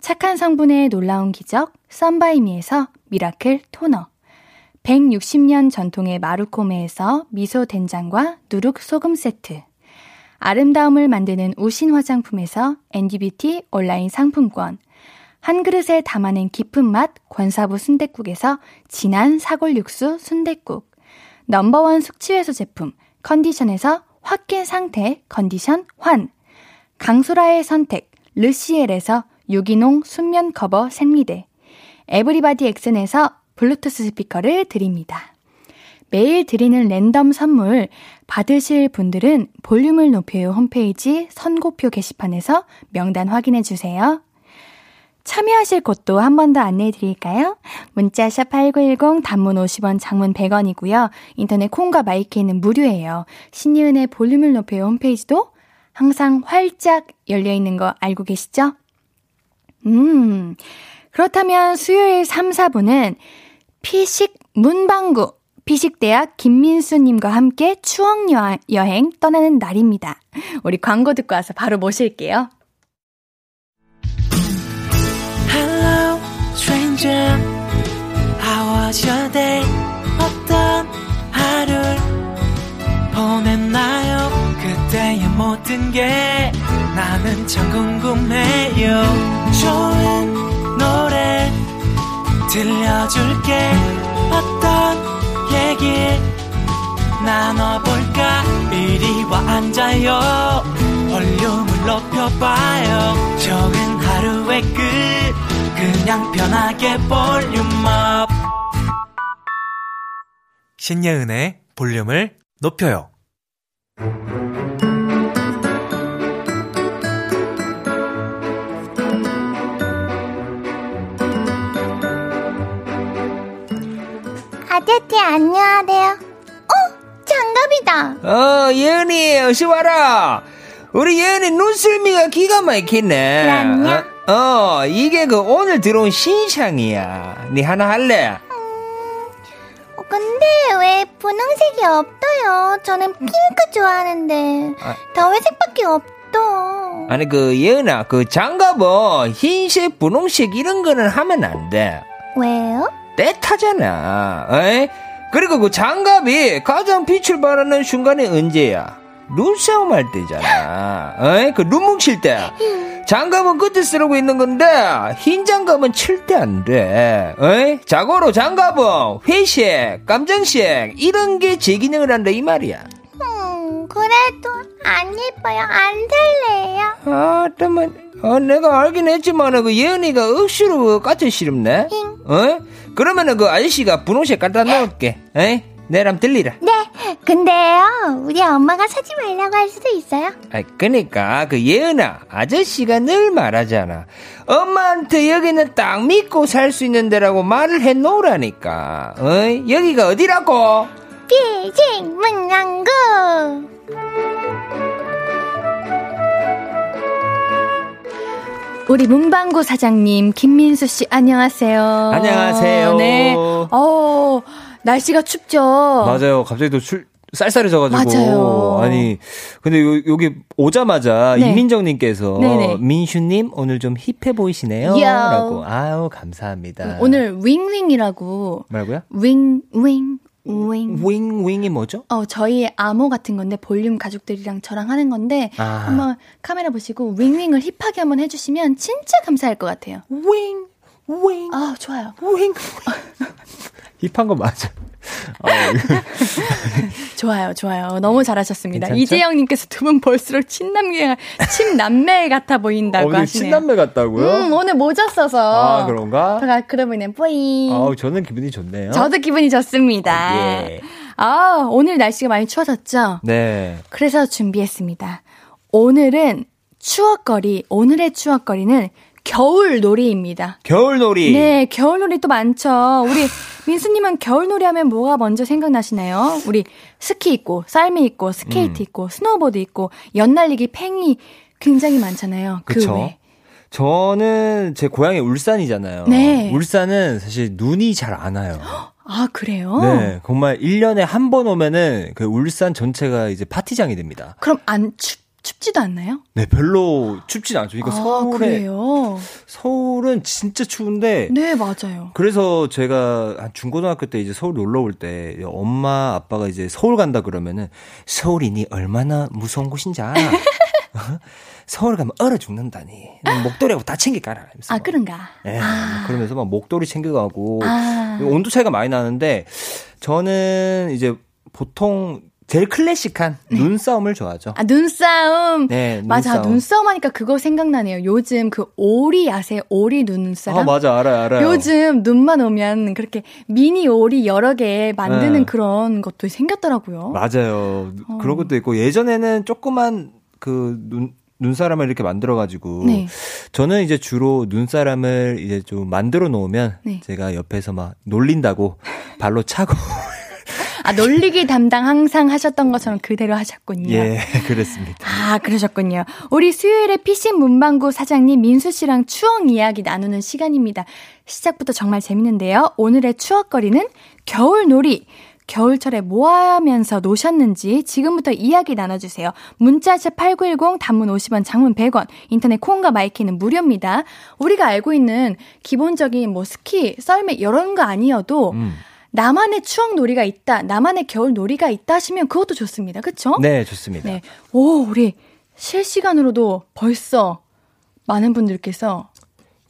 착한 성분의 놀라운 기적 썬바이미에서 미라클 토너, 160년 전통의 마루코메에서 미소 된장과 누룩 소금 세트, 아름다움을 만드는 우신 화장품에서 앤디뷰티 온라인 상품권, 한 그릇에 담아낸 깊은 맛 권사부 순댓국에서 진한 사골 육수 순댓국. number one 숙취해소 제품 컨디션에서 확 깬 상태 컨디션 환. 강소라의 선택 르시엘에서 유기농 순면 커버 생리대 에브리바디 엑센에서 블루투스 스피커를 드립니다. 매일 드리는 랜덤 선물 받으실 분들은 볼륨을 높여요 홈페이지 선곡표 게시판에서 명단 확인해 주세요. 참여하실 곳도 한 번 더 안내해 드릴까요? 문자 샵 8910 단문 50원 장문 100원이고요. 인터넷 콩과 마이크는 무료예요. 신이은의 볼륨을 높여요 홈페이지도 항상 활짝 열려 있는 거 알고 계시죠? 음. 그렇다면 수요일 3, 4분은 피식 문방구 피식대학 김민수님과 함께 추억 여행 떠나는 날입니다. 우리 광고 듣고 와서 바로 모실게요. Hello, stranger. How was your day? 어떤 하루를 보냈나요? 그때의 모든 게 나는 참 궁금해요. 좋은 노래 들려줄게. 어떤 얘기 나눠볼까? 이리 와 앉아요. 볼륨을 높여봐요. 적은 하루의 끝. 그냥 편하게 볼륨업. 신예은의 볼륨을 높여요 아저씨 안녕하세요. 어? 장갑이다. 어, 예은이, 어서 와라. 우리 예은이 눈썰미가 기가 막히네. 그럼요. 어, 어, 이게 그 오늘 들어온 신상이야. 니 하나 할래? 어, 근데 왜 분홍색이 없어요? 저는 핑크 좋아하는데 아. 다 회색밖에 없어. 아니, 그, 예은아, 그 장갑은 흰색, 분홍색 이런 거는 하면 안 돼. 왜요? 때타잖아. 어이? 그리고 그 장갑이 가장 빛을 발하는 순간이 언제야? 눈싸움 할 때잖아. 어이? 그 눈 뭉칠 때. 장갑은 끝에 쓰라고 있는 건데, 흰 장갑은 칠 때 안 돼. 어이? 자고로 장갑은 회색, 깜장색, 이런 게 제 기능을 한다, 이 말이야. 음, 그래도 안 예뻐요. 안 살래요. 아, 잠깐만. 어, 내가 알긴 했지만, 그 예은이가 억수로 그 까쳐 싫음네? 응. 어? 그러면은 그 아저씨가 분홍색 갖다 놓을게. 에이? 내랑 들리라. 네, 근데요, 우리 엄마가 사지 말라고 할 수도 있어요. 아, 그니까, 그 예은아, 아저씨가 늘 말하잖아. 엄마한테 여기는 딱 믿고 살 수 있는 데라고 말을 해 놓으라니까. 어이? 여기가 어디라고? 비식 문양구. 우리 문방구 사장님 김민수 씨 안녕하세요. 안녕하세요. 네. 어 날씨가 춥죠. 맞아요. 갑자기 또 출, 쌀쌀해져가지고. 맞아요. 아니, 근데 요, 여기 오자마자 네. 이민정님께서 네네. 민슈님 오늘 좀 힙해 보이시네요. 요. 라고. 아유, 감사합니다. 오늘 윙윙이라고 뭐라고요? 윙 윙 윙. 윙, 윙이 뭐죠? 어 저희 암호 같은 건데 볼륨 가족들이랑 저랑 하는 건데 아. 한번 카메라 보시고 윙윙을 힙하게 한번 해주시면 진짜 감사할 것 같아요. 윙, 윙, 아 좋아요. 윙. (laughs) 힙한 거 맞아. 아, (laughs) 좋아요, 좋아요. 너무 잘하셨습니다. 괜찮죠? 이재영님께서 두 분 볼수록 친남매, 친남매 같아 보인다고 오늘 하시네요. 친남매 같다고요? 음, 오늘 모자 써서. 아, 그런가? 제가 그러면 뿌잉. 아우, 저는 기분이 좋네요. 저도 기분이 좋습니다. 예. 아, 오늘 날씨가 많이 추워졌죠? 네. 그래서 준비했습니다. 오늘은 추억거리, 오늘의 추억거리는 겨울놀이입니다. 겨울놀이. 네, 겨울놀이 또 많죠. 우리 민수님은 겨울놀이 하면 뭐가 먼저 생각나시나요? 우리 스키 있고, 썰매 있고, 스케이트 음. 있고, 스노보드 있고, 연날리기, 팽이 굉장히 많잖아요. 그 그쵸. 외. 저는 제 고향이 울산이잖아요. 네. 울산은 사실 눈이 잘 안 와요. 아, 그래요? 네. 정말 1년에 한 번 오면은 그 울산 전체가 이제 파티장이 됩니다. 그럼 안 춥, 춥지도 않나요? 네, 별로 춥진 않죠. 이거 아, 서울에 그래요? 서울은 진짜 추운데 네, 맞아요. 그래서 제가 한 중고등학교 때 이제 서울 놀러 올 때 엄마 아빠가 이제 서울 간다 그러면은 서울이니 얼마나 무서운 곳인지 알아? (laughs) 어? 서울 가면 얼어 죽는다니. 목도리하고 다. 이러면서 아, 막. 그런가? 예, 아. 그러면서 막 목도리 챙겨가고 아. 온도 차이가 많이 나는데 저는 이제 보통 제일 클래식한 눈싸움을 좋아하죠. 아, 눈싸움. 네, 맞아, 눈싸움. 눈싸움 하니까 그거 생각나네요. 요즘 그 오리 아세요? 오리 눈사람? 아 맞아 알아요 알아요. 요즘 눈만 오면 그렇게 미니 오리 여러 개 만드는 네. 그런 것도 생겼더라고요. 맞아요. 어. 그런 것도 있고 예전에는 조그만 그 눈 눈사람을 이렇게 만들어가지고 네. 저는 이제 주로 눈사람을 이제 좀 만들어 놓으면 네. 제가 옆에서 막 놀린다고 발로 차고 (laughs) 아, 놀리기 담당 항상 하셨던 것처럼 그대로 하셨군요. 예 (laughs) 그랬습니다. 아, 그러셨군요. 우리 수요일에 피싱 문방구 사장님 민수 씨랑 추억 이야기 나누는 시간입니다. 시작부터 정말 재밌는데요. 오늘의 추억거리는 겨울놀이. 겨울철에 뭐 하면서 노셨는지 지금부터 이야기 나눠주세요. 문자샵 8910 단문 50원 장문 100원 인터넷 콩과 my K는 무료입니다. 우리가 알고 있는 기본적인 뭐 스키, 썰매 이런 거 아니어도 음. 나만의 추억 놀이가 있다, 나만의 겨울 놀이가 있다 하시면 그것도 좋습니다. 그쵸? 네 좋습니다. 네. 오, 우리 실시간으로도 벌써 많은 분들께서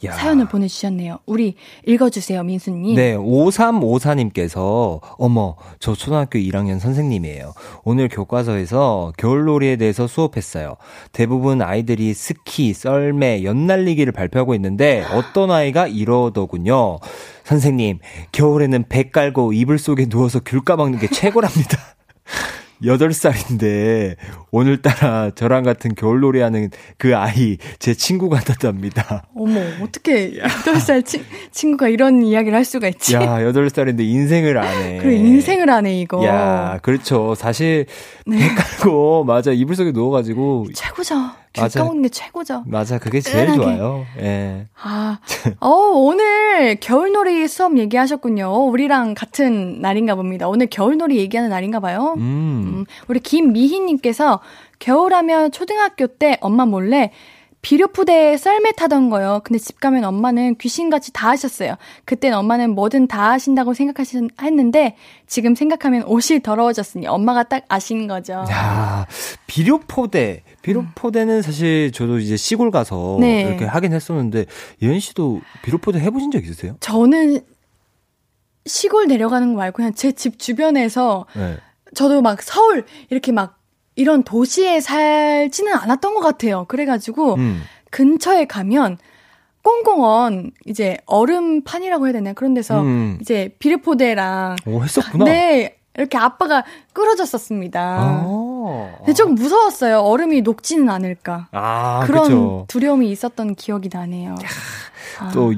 야. 사연을 보내주셨네요. 우리 읽어주세요, 민수님. 네, 5354님께서, 어머, 저 초등학교 1학년 선생님이에요. 오늘 교과서에서 겨울놀이에 대해서 수업했어요. 대부분 아이들이 스키, 썰매, 연날리기를 발표하고 있는데, 어떤 아이가 이러더군요. 선생님, 겨울에는 배 깔고 이불 속에 누워서 귤 까먹는 게 최고랍니다. (laughs) 8살인데 오늘따라 저랑 같은 겨울놀이 하는 그 아이 제 친구 같았답니다. 어머, 어떻게 8살 치, 친구가 이런 이야기를 할 수가 있지? 야, 8살인데 인생을 안 해. 그래, 인생을 안 해, 이거. 야, 그렇죠. 사실 네. 배 깔고 맞아. 이불 속에 누워 가지고 최고죠. 귤 까먹는 게 최고죠. 맞아, 그게 제일 끈하게. 좋아요. 예. 아, 어, 오늘 겨울놀이 수업 얘기하셨군요. 우리랑 같은 날인가 봅니다. 오늘 겨울놀이 얘기하는 날인가 봐요. 음. 음 우리 김미희님께서 겨울하면 초등학교 때 엄마 몰래 비료푸대에 썰매 타던 거요. 근데 집 가면 엄마는 귀신같이 다 하셨어요. 그땐 엄마는 뭐든 다 하신다고 생각하셨는데 지금 생각하면 옷이 더러워졌으니 엄마가 딱 아신 거죠. 야, 비료포대. 비료포대는 사실 저도 이제 시골 가서 네. 이렇게 하긴 했었는데 예은 씨도 비료포대 해보신 적 있으세요? 저는 시골 내려가는 거 말고 그냥 제 집 주변에서 네. 저도 막 서울 이렇게 막 이런 도시에 살지는 않았던 것 같아요. 그래가지고 음. 근처에 가면 꽁꽁원 이제 얼음판이라고 해야 되나 그런 데서 음. 이제 비르포대랑 오 했었구나. 네 이렇게 아빠가 끌어줬었습니다. 아. 근데 좀 무서웠어요. 얼음이 녹지는 않을까. 아, 그런 그쵸. 두려움이 있었던 기억이 나네요. 아. 또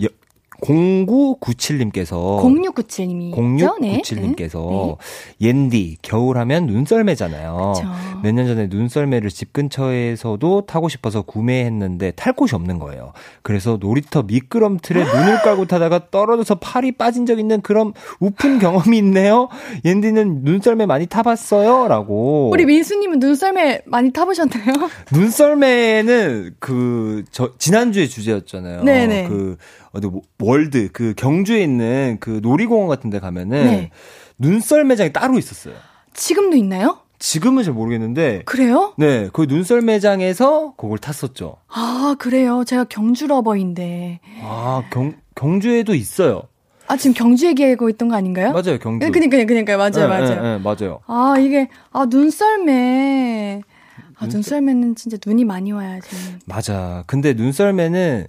0997님께서 0697님이 0697님께서 네. 옌디 겨울하면 눈썰매잖아요. 몇 년 전에 눈썰매를 집 근처에서도 타고 싶어서 구매했는데 탈 곳이 없는 거예요. 그래서 놀이터 미끄럼틀에 (gasps) 눈을 깔고 타다가 떨어져서 팔이 빠진 적 있는 그런 우픈 경험이 있네요. 옌디는 눈썰매 많이 타봤어요?라고. 우리 민수님은 눈썰매 많이 타보셨나요? 눈썰매는 그 저 지난주에 주제였잖아요. 네네. 그 어디 뭐, 월드 그 경주에 있는 그 놀이공원 같은 데 가면은 네. 눈썰 매장이 따로 있었어요. 지금도 있나요? 지금은 잘 모르겠는데. 그래요? 네, 그 눈썰 매장에서 그걸 탔었죠. 아, 그래요? 제가 경주 러버인데. 아, 경, 경주에도 있어요. 아, 지금 경주 얘기하고 있던 거 아닌가요? 맞아요, 경주. 그니까요, 그니까요, 맞아요, 네, 맞아요. 네, 네, 맞아요. 아, 이게, 아, 눈썰매. 아, 눈썰매는 진짜 눈이 많이 와야지. 맞아. 근데 눈썰매는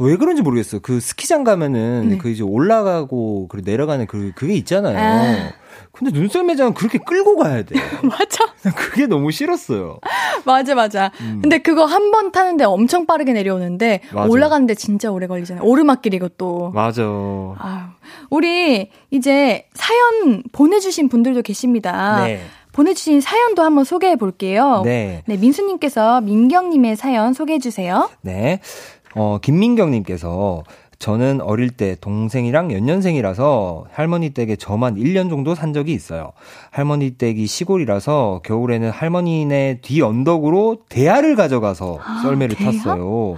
왜 그런지 모르겠어. 그 스키장 가면은 네. 그 이제 올라가고 그리고 내려가는 그 그게 있잖아요. 아. 근데 눈썰 매장은 그렇게 끌고 가야 돼. (laughs) 맞아. 그게 너무 싫었어요. 맞아, 맞아. 음. 근데 그거 한 번 타는데 엄청 빠르게 내려오는데 맞아. 올라가는데 진짜 오래 걸리잖아요. 오르막길이고 또. 맞아. 아유. 우리 이제 사연 보내주신 분들도 계십니다. 네. 보내주신 사연도 한번 소개해 볼게요. 네. 네, 민수님께서 민경님의 사연 소개해 주세요. 네. 어, 김민경님께서 저는 어릴 때 동생이랑 연년생이라서 할머니 댁에 저만 1년 정도 산 적이 있어요. 할머니 댁이 시골이라서 겨울에는 할머니네 뒤 언덕으로 대야를 가져가서 아, 썰매를 대야? 탔어요.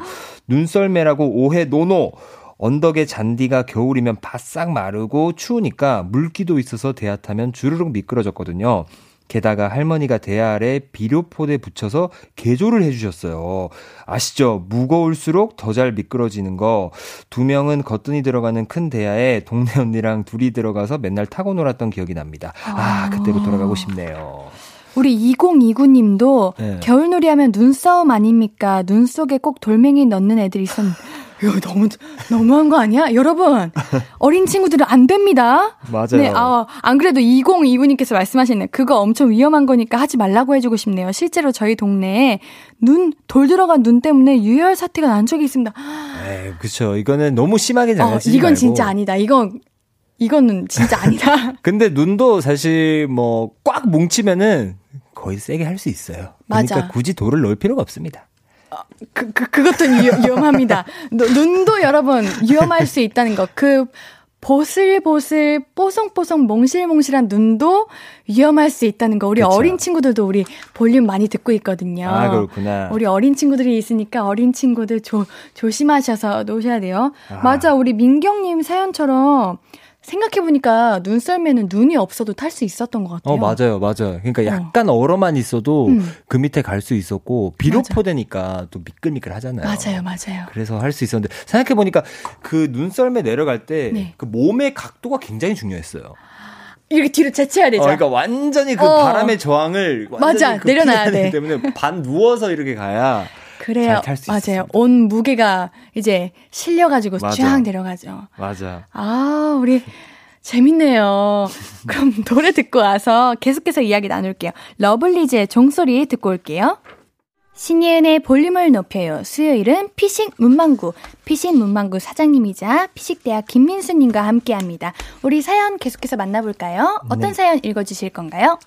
눈썰매라고 오해 노노. 언덕의 잔디가 겨울이면 바싹 마르고 추우니까 물기도 있어서 대야 타면 주르륵 미끄러졌거든요. 게다가 할머니가 대야 아래 비료포대 붙여서 개조를 해주셨어요. 아시죠? 무거울수록 더 잘 미끄러지는 거. 두 명은 거뜬히 들어가는 큰 대야에 동네 언니랑 둘이 들어가서 맨날 타고 놀았던 기억이 납니다. 아, 그때로 돌아가고 싶네요. 우리 2029님도 네. 겨울놀이 하면 눈싸움 아닙니까? 눈 속에 꼭 돌멩이 넣는 애들이 있었는데. 이거 너무 너무한 거 아니야? 여러분 어린 친구들은 안 됩니다. 맞아요. 네, 아, 안 그래도 2029님께서 말씀하시네. 그거 엄청 위험한 거니까 하지 말라고 해주고 싶네요. 실제로 저희 동네에 눈 돌 들어간 눈 때문에 유혈 사태가 난 적이 있습니다. 네, 그렇죠. 이거는 너무 심하게 장난치지 어, 이건 말고. 진짜 아니다. 이건 이거는 진짜 아니다. (laughs) 근데 눈도 사실 뭐 꽉 뭉치면은 거의 세게 할 수 있어요. 그러니까 맞아. 굳이 돌을 넣을 필요가 없습니다. 그, 그, 그것도 위험 합니다. 눈도 여러분 위험할 수 있다는 거. 그 보슬보슬 뽀송뽀송 몽실몽실한 눈도 위험할 수 있다는 거. 우리 그쵸. 어린 친구들도 우리 볼륨 많이 듣고 있거든요. 아, 그렇구나. 우리 어린 친구들이 있으니까 어린 친구들 조, 조심하셔서 놓으셔야 돼요. 아. 맞아. 우리 민경님 사연처럼 생각해보니까 눈썰매는 눈이 없어도 탈 수 있었던 것 같아요. 어, 맞아요, 맞아요. 그러니까 약간 어. 얼어만 있어도 음. 그 밑에 갈 수 있었고, 비료포되니까 또 미끌미끌 하잖아요. 맞아요, 맞아요. 그래서 할 수 있었는데, 생각해보니까 그 눈썰매 내려갈 때, 네. 그 몸의 각도가 굉장히 중요했어요. 이렇게 뒤로 제쳐야 되죠. 어, 그러니까 완전히 그 어. 바람의 저항을 맞아 그 내려놔야 돼. 때문에 반 누워서 이렇게 가야 그래요. 맞아요. 있습니다. 온 무게가 이제 실려가지고 쫙 내려가죠. 맞아. 아 우리 재밌네요. (laughs) 그럼 노래 듣고 와서 계속해서 이야기 나눌게요. 러블리즈의 종소리 듣고 올게요. 신예은의 볼륨을 높여요. 수요일은 피식 문망구, 피식 문망구 사장님이자 피식대학 김민수님과 함께 합니다. 우리 사연 계속해서 만나볼까요? 어떤 네. 사연 읽어주실 건가요?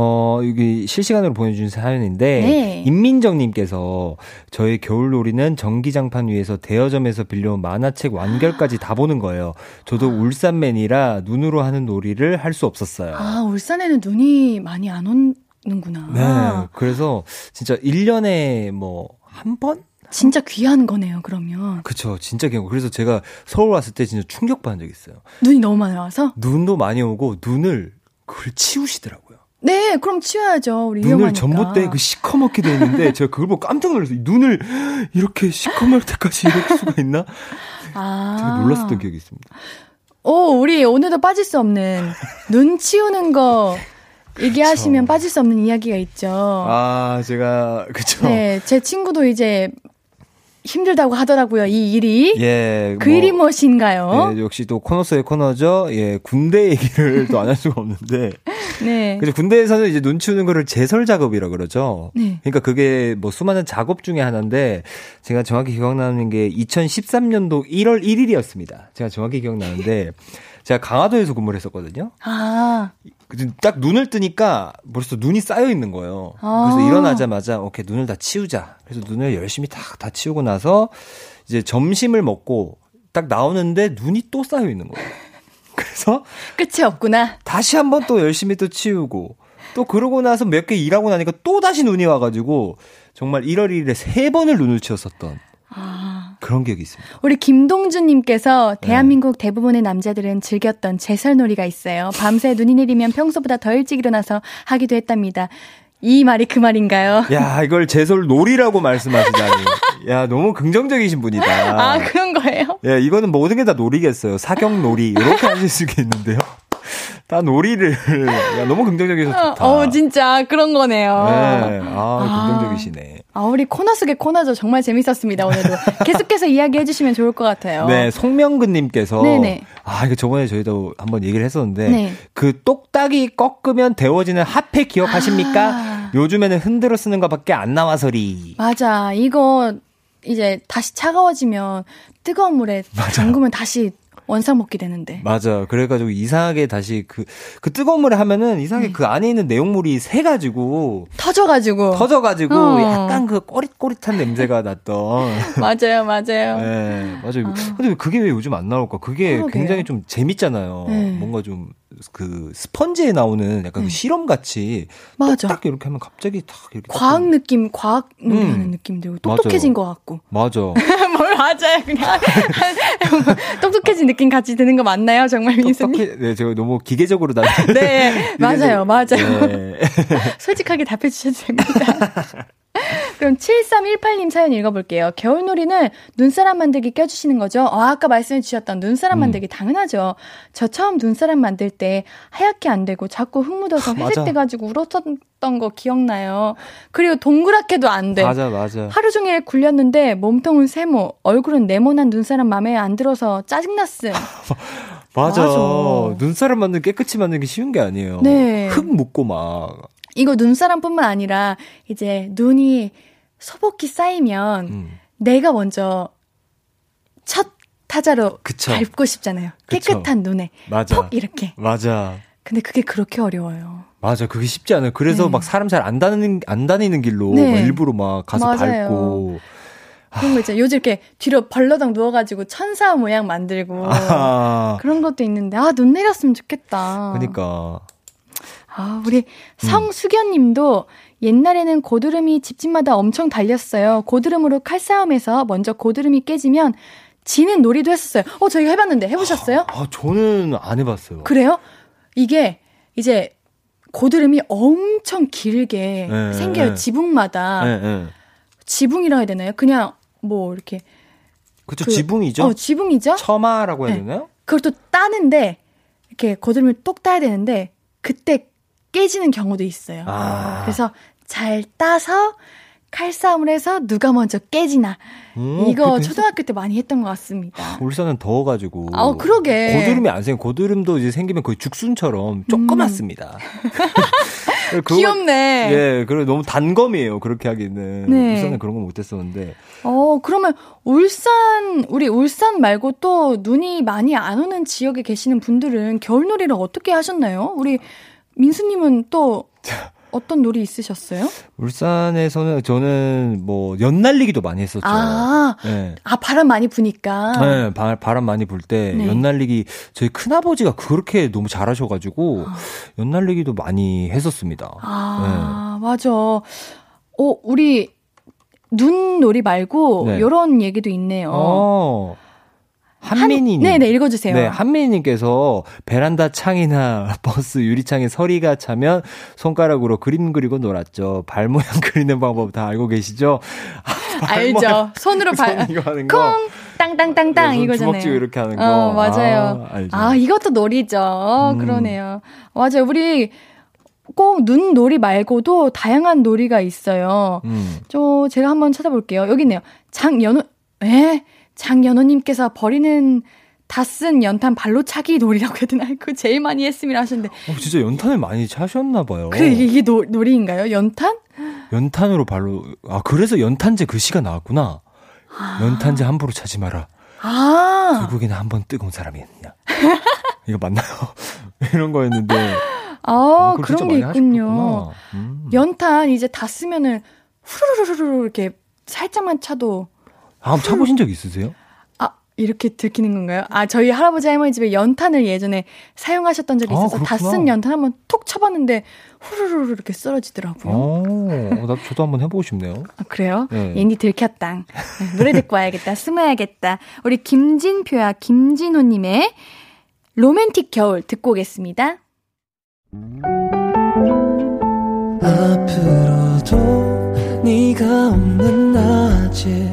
어, 여기 실시간으로 보내준 사연인데, 네. 임민정님께서 저희 겨울놀이는 전기장판 위에서 대여점에서 빌려온 만화책 완결까지 다 보는 거예요. 저도 아. 울산맨이라 눈으로 하는 놀이를 할 수 없었어요. 아, 울산에는 눈이 많이 안 온, 는구나. 네. 그래서 진짜 1년에 뭐 한 번? 진짜 귀한 거네요, 그러면. 그쵸, 진짜 귀한 거. 그래서 제가 서울 왔을 때 진짜 충격받은 적 있어요. 눈이 너무 많이 와서? 눈도 많이 오고, 눈을, 그걸 치우시더라고요. 네, 그럼 치워야죠. 우리 눈을 위험하니까. 전봇대 그 시커멓게 돼 있는데, (laughs) 제가 그걸 보고 깜짝 놀랐어요. 눈을 이렇게 시커멀 때까지 이럴 수가 있나? 아. 되게 놀랐었던 기억이 있습니다. 오, 우리 오늘도 빠질 수 없는 눈 치우는 거 얘기하시면 그쵸. 빠질 수 없는 이야기가 있죠. 아, 제가 그쵸. 네, 제 친구도 이제 힘들다고 하더라고요. 이 일이. 예. 그 뭐, 일이 무엇인가요? 예, 역시 또 코너 속의 코너죠. 예, 군대 얘기를 (laughs) 또 안 할 수가 없는데. 네. 그래서 군대에서는 이제 눈 치우는 거를 제설 작업이라 그러죠. 네. 그러니까 그게 뭐 수많은 작업 중에 하나인데 제가 정확히 기억나는 게 2013년도 1월 1일이었습니다. 제가 정확히 기억나는데 (laughs) 제가 강화도에서 근무를 했었거든요. 아. 딱 눈을 뜨니까 벌써 눈이 쌓여 있는 거예요. 아. 그래서 일어나자마자 오케이 눈을 다 치우자. 그래서 눈을 열심히 딱 다 치우고 나서 이제 점심을 먹고 딱 나오는데 눈이 또 쌓여 있는 거예요. (laughs) 그래서 끝이 없구나. 다시 한번 또 열심히 또 치우고 또 그러고 나서 몇 개 일하고 나니까 또 다시 눈이 와가지고 정말 1월 1일에 세 번을 눈을 치웠었던. 아. 그런 기억이 있습니다. 우리 김동준님께서 네. 대한민국 네. 대부분의 남자들은 즐겼던 제설놀이가 있어요. 밤새 눈이 내리면 평소보다 더 일찍 일어나서 하기도 했답니다. 이 말이 그 말인가요? 야, 이걸 제설놀이라고 말씀하시다니. 야, 너무 긍정적이신 분이다. 아, 그런 거예요? 예, 이거는 모든 게 다 놀이겠어요. 사경놀이. 이렇게 하실 수 있겠는데요? 다 놀이를. 야, 너무 긍정적이셔서 좋다. 어, 진짜 그런 거네요. 네. 아, 긍정적이시네. 아, 우리 코너 속의 코너죠. 정말 재밌었습니다, 오늘도. 계속해서 (laughs) 이야기해 주시면 좋을 것 같아요. 네, 송명근님께서. 네네. 아, 이거 저번에 저희도 한번 얘기를 했었는데. 네. 그 똑딱이 꺾으면 데워지는 핫팩 기억하십니까? 아. 요즘에는 흔들어 쓰는 것밖에 안 나와서리. 맞아. 이거 이제 다시 차가워지면 뜨거운 물에 (laughs) 잠그면 다시 원상 먹게 되는데. 맞아. 그래가지고 이상하게 다시 그, 그 뜨거운 물에 하면은 이상하게 네. 그 안에 있는 내용물이 새가지고. 터져가지고. 터져가지고 어. 약간 그 꼬릿꼬릿한 냄새가 났던. (laughs) 맞아요, 맞아요. 네, 맞아요. 아. 근데 그게 왜 요즘 안 나올까? 그게 그러게요. 굉장히 좀 재밌잖아요. 네. 뭔가 좀 그 스펀지에 나오는 약간 그 네. 그 실험 같이 맞아. 딱 이렇게 하면 갑자기 딱 이렇게 과학 느낌, 과학 놀이하는 음. 느낌 들고 똑똑해진 맞아것 같고. 맞아. (laughs) 뭘 맞아요, 그냥 (laughs) 똑똑해진 느낌 같이 드는 거 맞나요, 정말 민수님? 네, 제가 너무 기계적으로 나. (laughs) 네, 맞아요, 맞아요. 네. 솔직하게 답해 주셔도 됩니다. 그럼 7318님 사연 읽어볼게요. 겨울놀이는 눈사람 만들기 껴주시는 거죠? 어, 아까 말씀해 주셨던 눈사람 음. 만들기 당연하죠. 저 처음 눈사람 만들 때 하얗게 안 되고 자꾸 흙 묻어서 (laughs) 회색돼가지고 울었던 거 기억나요. 그리고 동그랗게도 안 돼. 맞아, 맞아. 하루 종일 굴렸는데 몸통은 세모, 얼굴은 네모난 눈사람 마음에 안 들어서 짜증났음. (laughs) 맞아. 맞아. 눈사람 만든 깨끗이 게 쉬운 게 아니에요. 네. 흙 묻고 막. 이거 눈사람뿐만 아니라 이제 눈이 소복히 쌓이면 음. 내가 먼저 첫 타자로 그쵸. 밟고 싶잖아요. 깨끗한 그쵸. 눈에 맞아. 퍽 이렇게. 맞아. 근데 그게 그렇게 어려워요. 맞아, 그게 쉽지 않아요. 그래서 네. 막 사람 잘 안 다니는 안 다니는 길로 네. 막 일부러 막 가서 맞아요. 밟고. 그런 거 있잖아요. 요즘 이렇게 뒤로 벌러덩 누워가지고 천사 모양 만들고 아. 그런 것도 있는데 아 눈 내렸으면 좋겠다. 그러니까. 아, 우리 음. 성수견 님도 옛날에는 고드름이 집집마다 엄청 달렸어요. 고드름으로 칼싸움해서 먼저 고드름이 깨지면 지는 놀이도 했었어요. 어, 저희가 해봤는데 해보셨어요? 아, 저는 안 해봤어요. 그래요? 이게 이제 고드름이 엄청 길게 네, 생겨요. 네. 지붕마다. 네, 네. 지붕이라 해야 되나요? 그냥 뭐 이렇게 그쵸, 그- 지붕이죠? 어, 지붕이죠? 처마라고 해야 네. 되나요? 그걸 또 따는데 이렇게 고드름을 똑 따야 되는데 그때 깨지는 경우도 있어요. 아. 그래서 잘 따서 칼싸움을 해서 누가 먼저 깨지나 음, 이거 초등학교 때 많이 했던 것 같습니다. 울산은 더워가지고. 아, 그러게. 고드름이 안 생겨. 고드름도 이제 생기면 거의 죽순처럼 조그맣습니다. 음. (laughs) 귀엽네. 예, 그래 너무 단검이에요. 그렇게 하기는. 네. 울산은 그런 거 못했었는데. 어, 그러면 울산, 우리 울산 말고 또 눈이 많이 안 오는 지역에 계시는 분들은 겨울놀이를 어떻게 하셨나요? 우리 민수님은 또 어떤 놀이 있으셨어요? 울산에서는 저는 뭐 연날리기도 많이 했었죠. 아, 네. 아, 바람 많이 부니까. 네, 바, 바람 많이 불때 네. 연날리기 저희 큰아버지가 그렇게 너무 잘하셔가지고 연날리기도 많이 했었습니다. 아, 맞아. 어, 우리 눈 놀이 말고 네. 요런 얘기도 있네요. 어. 한민이님. 네, 네, 읽어 주세요. 네, 한민희 님께서 베란다 창이나 (laughs) 버스 유리창에 서리가 차면 손가락으로 그림 그리고 놀았죠. 발 모양 (laughs) 그리는 방법 다 알고 계시죠? 아, 알죠. 손으로 발, 손 이거 하는 거. 콩, 땅땅땅땅 네, 손 이거잖아요. 주먹 쥐고 이렇게 하는 거. 어, 맞아요. 아, 알죠. 아, 이것도 놀이죠. 어, 음. 그러네요. 맞아요. 우리 꼭 눈 놀이 말고도 다양한 놀이가 있어요. 음. 저 제가 한번 찾아볼게요. 여기 있네요. 장연호, 에? 장연호님께서 버리는 다 쓴 연탄 발로 차기 놀이라고 해야 되나? 그거 제일 많이 했습니다 하셨는데. 어, 진짜 연탄을 많이 차셨나 봐요. 그래, 이게, 이게 노, 놀이인가요? 연탄? 연탄으로 발로 아 그래서 연탄재 글씨가 나왔구나. 연탄재 함부로 차지 마라. 아, 결국에는 한 번 뜨거운 사람이었냐. (laughs) 이거 맞나요? (laughs) 이런 거였는데. 아, 진짜 그런 게 있군요. 음. 연탄 이제 다 쓰면은 후루루루루 이렇게 살짝만 차도 아, 차보신 적 있으세요? 아, 이렇게 들키는 건가요? 아, 저희 할아버지 할머니 집에 연탄을 예전에 사용하셨던 적이 아, 있어서 다 그렇구나. 쓴 연탄 한번 톡 쳐봤는데 후루루루 이렇게 쓰러지더라고요. 어, 나 저도 한번 해보고 싶네요. 아, 그래요? 네. 옌디 들켰당. 네, 노래 듣고 와야겠다. 숨어야겠다. 우리 김진표야, 김진호님의 로맨틱 겨울 듣고 오겠습니다. 앞으로도 네가 없는 낮에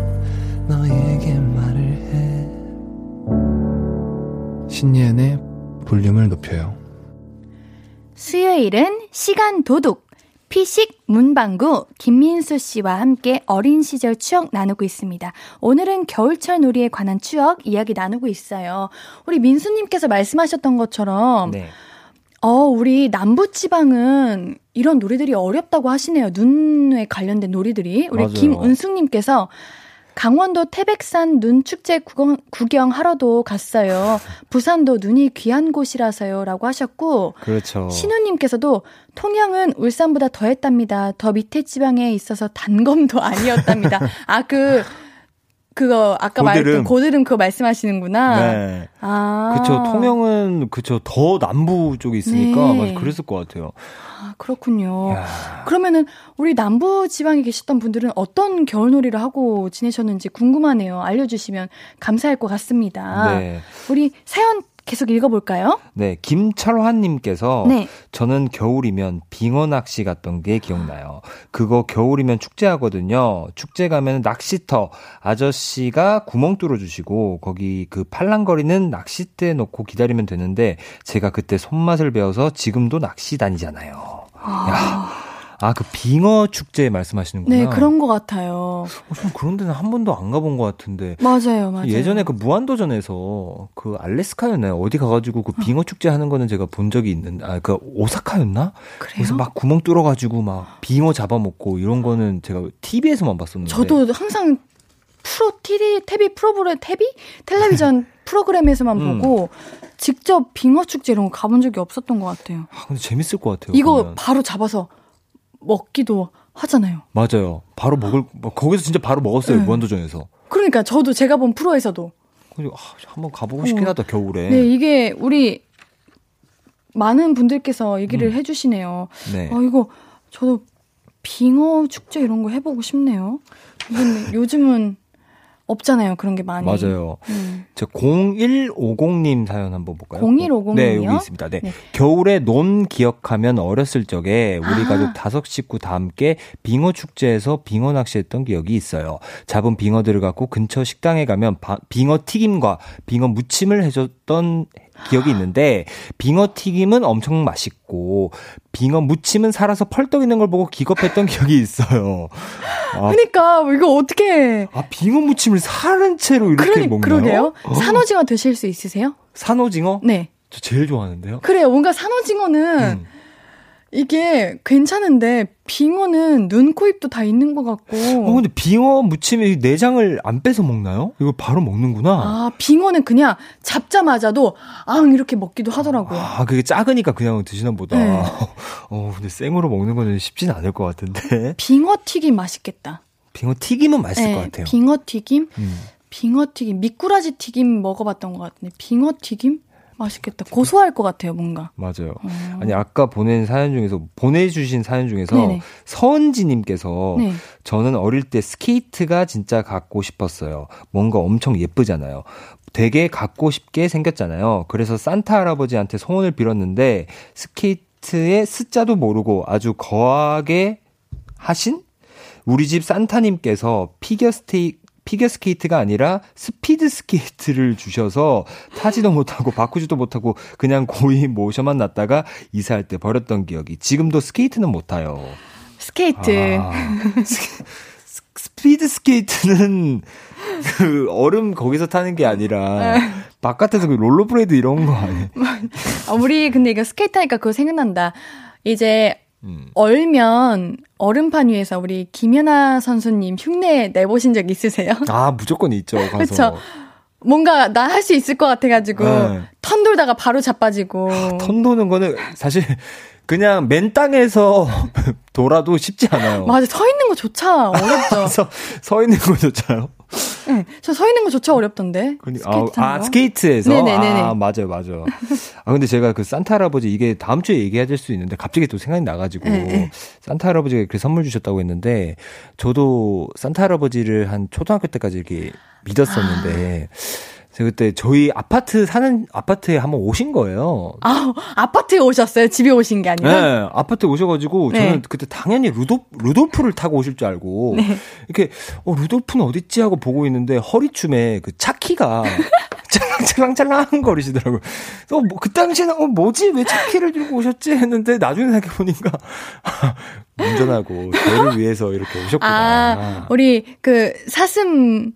신예은의 볼륨을 높여요 수요일은 시간 도둑. 피식 문방구 김민수 씨와 함께 어린 시절 추억 나누고 있습니다. 오늘은 겨울철 놀이에 관한 추억 이야기 나누고 있어요. 우리 민수님께서 말씀하셨던 것처럼 네. 어, 우리 남부 지방은 이런 놀이들이 어렵다고 하시네요. 눈에 관련된 놀이들이. 우리 맞아요. 김은숙님께서 강원도 태백산 눈 축제 구경, 구경하러도 갔어요. 부산도 눈이 귀한 곳이라서요. 라고 하셨고, 그렇죠. 신우님께서도 통영은 울산보다 더했답니다. 더 밑에 지방에 있어서 단검도 아니었답니다. 아, 그, 그거, 아까 말했던 고드름. 그거 말씀하시는구나. 네. 아. 그쵸. 통영은, 그쵸. 더 남부 쪽에 있으니까. 네. 그랬을 것 같아요. 아, 그렇군요. 야. 그러면은 우리 남부 지방에 계셨던 분들은 어떤 겨울놀이를 하고 지내셨는지 궁금하네요. 알려주시면 감사할 것 같습니다. 네. 우리 사연 계속 읽어볼까요? 네. 김철환님께서. 네. 저는 겨울이면 빙어 낚시 갔던 게 기억나요. 그거 겨울이면 축제하거든요. 축제 가면 낚시터 아저씨가 구멍 뚫어주시고 거기 그 팔랑거리는 낚싯대 놓고 기다리면 되는데 제가 그때 손맛을 배워서 지금도 낚시 다니잖아요. 야, 아 그 빙어 축제 말씀하시는구나. 네, 그런 것 같아요. 어, 저는 그런 데는 한 번도 안 가본 것 같은데. 맞아요, 맞아요. 예전에 그 무한도전에서 그 알래스카였나요? 어디 가가지고 그 빙어 축제 하는 거는 제가 본 적이 있는데, 아, 그 오사카였나? 그래요? 그래서 막 구멍 뚫어가지고 막 빙어 잡아먹고 이런 거는 제가 TV에서만 봤었는데. 저도 항상 프로 TV, TV 프로그램, TV? 텔레비전 (laughs) 프로그램에서만 음. 보고 직접 빙어 축제 이런 거 가본 적이 없었던 것 같아요. 아, 근데 재밌을 것 같아요. 이거 가면. 바로 잡아서 먹기도 하잖아요. 맞아요. 바로 먹을 뭐 거기서 진짜 바로 먹었어요 네. 무한도전에서. 그러니까 저도 제가 본 프로에서도 그래서 아, 한번 가보고 싶긴 어. 하다 겨울에. 네, 이게 우리 많은 분들께서 얘기를 음. 해주시네요. 네. 아, 이거 저도 빙어 축제 이런 거 해보고 싶네요. (laughs) 요즘은 없잖아요. 그런 게 많이. 맞아요. 음. 저 0150님 사연 한번 볼까요? 0150 네? 여기 있습니다. 네. 네. 겨울에 논 기억하면 어렸을 적에 우리 아. 가족 다섯 식구 다 함께 빙어 축제에서 빙어 낚시했던 기억이 있어요. 잡은 빙어들을 갖고 근처 식당에 가면 바- 빙어 튀김과 빙어 무침을 해줬던 기억이 있는데 빙어 튀김은 엄청 맛있고 빙어 무침은 살아서 펄떡 있는 걸 보고 기겁했던 (laughs) 기억이 있어요. 아, 그러니까 이거 어떻게? 아 빙어 무침을 사른 채로 이렇게 그러니 먹나요? 그러게요. 어? 산오징어 드실 수 있으세요? 산오징어? 네. 저 제일 좋아하는데요. 그래요. 뭔가 산오징어는 음. 이게 괜찮은데 빙어는 눈, 코, 입도 다 있는 것 같고. 어, 근데 빙어 무침에 이 내장을 안 빼서 먹나요? 이거 바로 먹는구나. 아, 빙어는 그냥 잡자마자도 앙 이렇게 먹기도 하더라고요. 아, 그게 작으니까 그냥 드시나 보다. 네. (laughs) 어, 근데 생으로 먹는 거는 쉽진 않을 것 같은데. 빙어 튀김 맛있겠다. 빙어 튀김은 맛있을 네, 것 같아요. 빙어 튀김, 음. 빙어 튀김, 미꾸라지 튀김 먹어봤던 것 같은데 빙어 튀김 맛있겠다. 고소할 것 같아요, 뭔가. 맞아요. 어. 아니, 아까 보낸 사연 중에서, 보내주신 사연 중에서, 네네. 서은지님께서, 네. 저는 어릴 때 스케이트가 진짜 갖고 싶었어요. 뭔가 엄청 예쁘잖아요. 되게 갖고 싶게 생겼잖아요. 그래서 산타 할아버지한테 소원을 빌었는데 스케이트의 스 자도 모르고 아주 거하게 하신 우리 집 산타님께서 피겨 스테이 피겨 스케이트가 아니라 스피드 스케이트를 주셔서 타지도 못하고 바꾸지도 못하고 그냥 고이 모셔만 놨다가 이사할 때 버렸던 기억이 지금도 스케이트는 못 타요. 스케이트. 아, 스- 스- 스피드 스케이트는 그 얼음 거기서 타는 게 아니라 바깥에서 그 롤러블레이드 이런 거 아니에요? 아, 우리 근데 이거 스케이트 하니까 그거 생각난다. 이제 음. 얼면 얼음판 위에서 우리 김연아 선수님 흉내 내보신 적 있으세요? 아 무조건 있죠. 그쵸. 뭔가 나 할 수 있을 것 같아가지고 네. 턴 돌다가 바로 자빠지고. 턴 도는 거는 사실 그냥 맨 땅에서 (laughs) 돌아도 쉽지 않아요. 맞아 서 있는 거조차 어렵죠. (laughs) 서, 서 있는 거조차요. 네, 저 서 있는 거조차 어렵던데. 그니- 스케이트 아, 아, 거? 스케이트에서? 네네네네. 아, 맞아요, 맞아요. 아, 근데 제가 그 산타 할아버지 이게 다음 주에 얘기해야 될 수 있는데 갑자기 또 생각이 나가지고 네, 네. 산타 할아버지가 그 선물 주셨다고 했는데 저도 산타 할아버지를 한 초등학교 때까지 이렇게 믿었었는데 제가 그때 저희 아파트 사는 아파트에 한번 오신 거예요. 아 아파트에 오셨어요? 집에 오신 게 아니라? 네, 아파트에 오셔가지고 저는 네. 그때 당연히 루도, 루돌프를 타고 오실 줄 알고 (laughs) 네. 이렇게 어 루돌프는 어딨지 하고 보고 있는데 허리춤에 그 차키가 (laughs) 찰랑찰랑찰랑 거리시더라고요. 그래서 뭐, 그 당시에는 어 뭐지 왜 차키를 들고 오셨지 했는데 나중에 생각해 보니까 (laughs) 운전하고 저를 위해서 이렇게 오셨구나. 아, 우리 그 사슴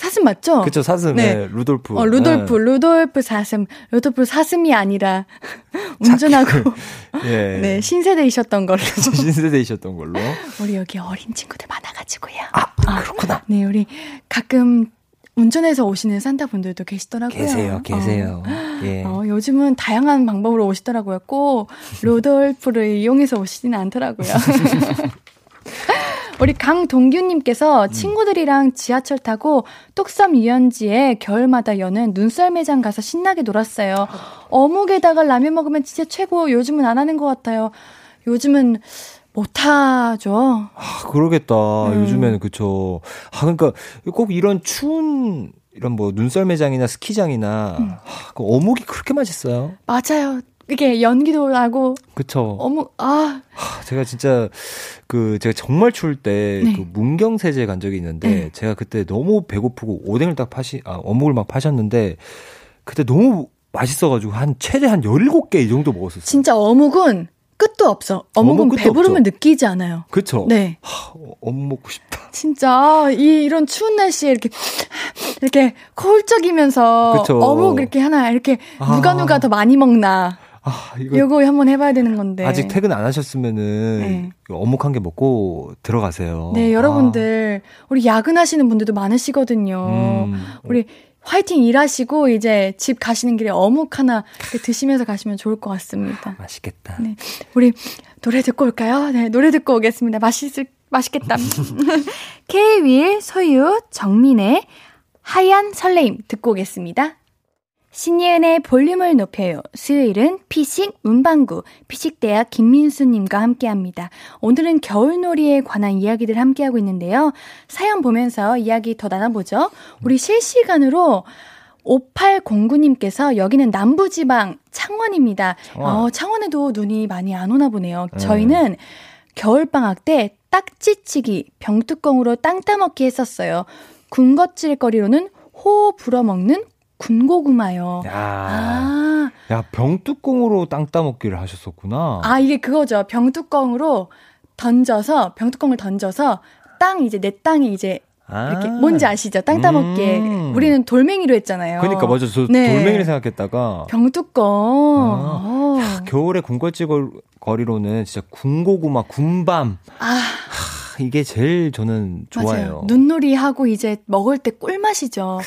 사슴 맞죠? 그쵸 사슴 네. 네. 루돌프. 어, 루돌프, 네. 루돌프 사슴. 루돌프 사슴이 아니라 (laughs) 운전하고 예. (laughs) 네, 신세대이셨던 걸로. (laughs) 신세대이셨던 걸로. 우리 여기 어린 친구들 많아가지고요. 아, 그렇구나. 네, 우리 가끔 운전해서 오시는 산타 분들도 계시더라고요. 계세요, 계세요. (gasps) 예. 어, 어, 요즘은 다양한 방법으로 오시더라고요. 꼭 루돌프를 이용해서 오시지는 않더라고요. 우리 강동규님께서 친구들이랑 지하철 타고 뚝섬 유연지에 겨울마다 여는 눈썰 매장 가서 신나게 놀았어요. 어묵에다가 라면 먹으면 진짜 최고. 요즘은 안 하는 것 같아요. 요즘은 못하죠. 아, 그러겠다. 음. 요즘에는 그쵸. 아, 그러니까 꼭 이런 추운 이런 뭐 눈썰 매장이나 스키장이나 음. 아, 그 어묵이 그렇게 맛있어요. 맞아요. 이게 연기도 나고 그쵸. 어묵 아 하, 제가 진짜 그 제가 정말 추울 때 네. 그 문경세제 간 적이 있는데 네. 제가 그때 너무 배고프고 오뎅을 딱 파시 아 어묵을 막 파셨는데 그때 너무 맛있어가지고 한 최대 한 17개 이 정도 먹었었어요. 진짜 어묵은 끝도 없어. 어묵은 어묵 배부름을. 느끼지 않아요. 그쵸? 네. 하, 어묵 먹고 싶다. 진짜 이 이런 추운 날씨에 이렇게 이렇게 콜쩍이면서. 어묵 이렇게 하나 이렇게 아. 누가 누가 더 많이 먹나 아, 이거 요거 한번 해봐야 되는 건데 아직 퇴근 안 하셨으면은 네. 어묵 한 개 먹고 들어가세요. 네 여러분들 우리 야근하시는 분들도 많으시거든요. 아, 음, 우리 화이팅 일하시고 이제 집 가시는 길에 어묵 하나 드시면서 가시면 좋을 것 같습니다. 맛있겠다. 네. 우리 노래 듣고 올까요? 네, 노래 듣고 오겠습니다. 맛있을, 맛있겠다. (laughs) (laughs) K-윌, 소유, 정민의 하얀 설레임 듣고 오겠습니다. 신예은의 볼륨을 높여요. 수요일은 피식 문방구 피식대학 김민수님과 함께합니다. 오늘은 겨울놀이에 관한 이야기들 함께하고 있는데요. 사연 보면서 이야기 더 나눠보죠. 우리 실시간으로 5809님께서 여기는 남부지방 창원입니다. 창원. 어, 창원에도 눈이 많이 안 오나 보네요. 저희는 겨울방학 때 딱지치기, 병뚜껑으로 땅 따먹기 했었어요. 군것질거리로는 호 불어먹는 군고구마요. 야, 아, 야 병뚜껑으로 땅 따먹기를 하셨었구나. 아, 이게 그거죠. 병뚜껑으로 던져서, 병뚜껑을 던져서 땅 이제 내 땅이 이제 아. 이렇게 뭔지 아시죠? 땅 따먹기에 음. 우리는 돌멩이로 했잖아요. 그러니까 맞아, 저 네. 돌멩이를 생각했다가 병뚜껑. 아. 어. 겨울에 군것질거리로는 진짜 군고구마, 군밤 아, 하, 이게 제일 저는 좋아요. 맞아요. 눈놀이 하고 이제 먹을 때 꿀맛이죠.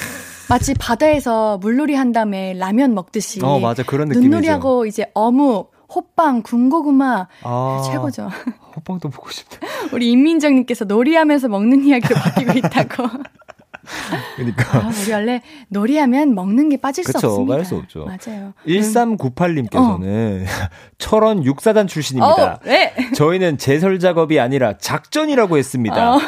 마치 바다에서 물놀이 한 다음에 라면 먹듯이. 어 맞아 그런 느낌이죠. 눈놀이하고 이제 어묵, 호빵, 군고구마 아, 최고죠. 호빵도 보고 싶다. (laughs) 우리 임민정님께서 놀이하면서 먹는 이야기로 바뀌고 있다고. (laughs) 그러니까 아, 우리 원래 놀이하면 먹는 게 빠질 수 그쵸, 없습니다. 빠질 수 없죠. 맞아요. 1398님께서는 (laughs) 철원 육사단 출신입니다. 어, 네. 저희는 제설 작업이 아니라 작전이라고 했습니다. 어.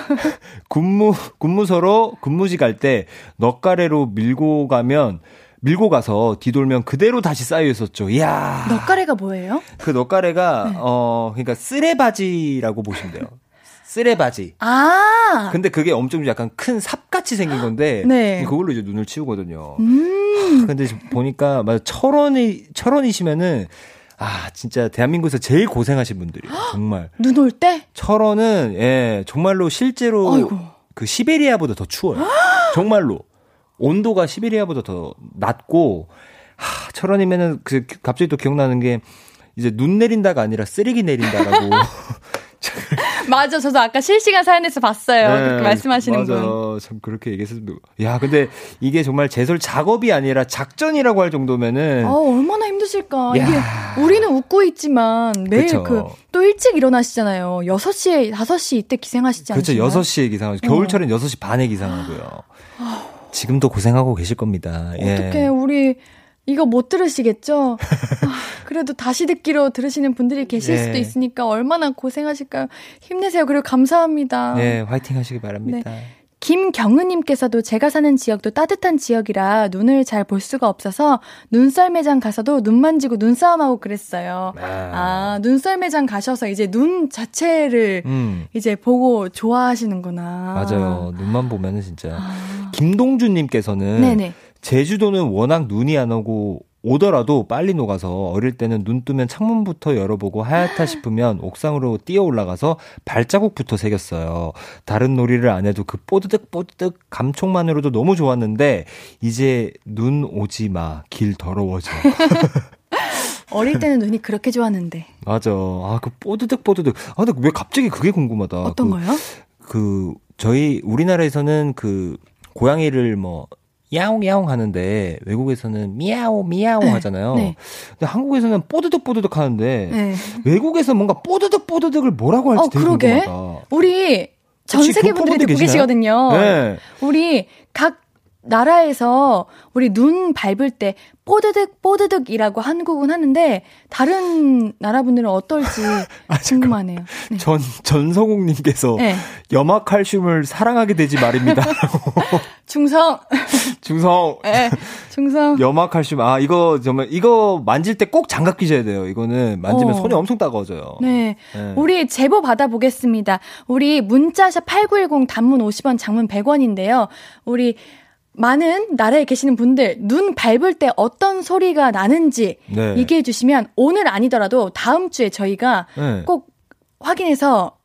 군무 군무서로 근무지 갈 때 넉가래로 밀고 가면 밀고 가서 뒤돌면 그대로 다시 쌓여 있었죠. 이야. 넉가래가 뭐예요? 그 넉가래가 네. 어 그러니까 쓰레바지라고 보시면 돼요. 쓰레바지. 아. 근데 그게 엄청 약간 큰 삽같이 생긴 건데 (gasps) 네. 그걸로 이제 눈을 치우거든요. 음. 근데 지금 보니까 맞아 철원이 철원이시면은 아 진짜 대한민국에서 제일 고생하신 분들이에요. (gasps) 정말 눈 올 때? 철원은 예 정말로 실제로 아이고. 그 시베리아보다 더 추워요. (gasps) 정말로 온도가 시베리아보다 더 낮고 하, 철원이면은 그 갑자기 또 기억나는 게 이제 눈 내린다가 아니라 쓰레기 내린다라고 (laughs) (laughs) (laughs) (laughs) 맞아. 저도 아까 실시간 사연에서 봤어요. 네, 그렇게 말씀하시는 맞아. 분. 참 그렇게 얘기했어도 야 근데 이게 정말 제설 작업이 아니라 작전이라고 할 정도면은 아, 얼마나 힘드실까. 야. 이게 우리는 웃고 있지만 매일 그쵸. 그또 일찍 일어나시잖아요. 6시에 5시 이때 기생하시지 그렇죠. 않으시나요? 6시에 기상하죠. 겨울철엔 6시 반에 기상하고요. 지금도 고생하고 계실 겁니다. 예. 어떻게 우리 이거 못 들으시겠죠? (laughs) 아, 그래도 다시 듣기로 들으시는 분들이 계실 예. 수도 있으니까 얼마나 고생하실까요? 힘내세요. 그리고 감사합니다. 네, 화이팅 하시기 바랍니다. 김경은님께서도 제가 사는 지역도 따뜻한 지역이라 눈을 잘 볼 수가 없어서 눈썰 매장 가서도 눈 만지고 눈싸움하고 그랬어요. 아, 눈썰 매장 가셔서 이제 눈 자체를 음, 이제 보고 좋아하시는구나. 맞아요. 눈만 보면은 진짜. 아. 김동준님께서는. 제주도는 워낙 눈이 안 오고 오더라도 빨리 녹아서 어릴 때는 눈 뜨면 창문부터 열어보고 하얗다 싶으면 옥상으로 뛰어 올라가서 발자국부터 새겼어요. 다른 놀이를 안 해도 그 뽀드득 뽀드득 감촉만으로도 너무 좋았는데 이제 눈 오지 마. 길 더러워져. (laughs) 어릴 때는 눈이 그렇게 좋았는데. 맞아. 아, 그 뽀드득 뽀드득. 아, 근데 왜 갑자기 그게 궁금하다. 어떤 그, 거요? 그 저희 우리나라에서는 그 고양이를 뭐 야옹 야옹 하는데 외국에서는 미야오 미야오 네, 하잖아요. 네. 근데 한국에서는 뽀드득 뽀드득 하는데 네. 외국에서 뭔가 뽀드득 뽀드득을 뭐라고 할지 어, 되게 그러게. 궁금하다. 우리 전 세계 분들이 듣고 계시나요? 계시거든요. 네. 우리 각 나라에서 우리 눈 밟을 때 뽀드득 뽀드득이라고 한국은 하는데 다른 나라 분들은 어떨지 (laughs) 궁금하네요. 네. 전 전서국님께서 네. 염화칼슘을 사랑하게 되지 말입니다. (laughs) 중성. (laughs) 중성 네. 중성. 염화칼슘 아 이거 정말 이거 만질 때 꼭 장갑 끼셔야 돼요. 이거는 만지면 어. 손이 엄청 따가워져요. 네. 네. 우리 제보 받아보겠습니다. 우리 문자샵 8910 단문 50원, 장문 100원인데요. 우리 많은 나라에 계시는 분들 눈 밟을 때 어떤 소리가 나는지 네. 얘기해 주시면 오늘 아니더라도 다음 주에 저희가 네. 꼭 확인해서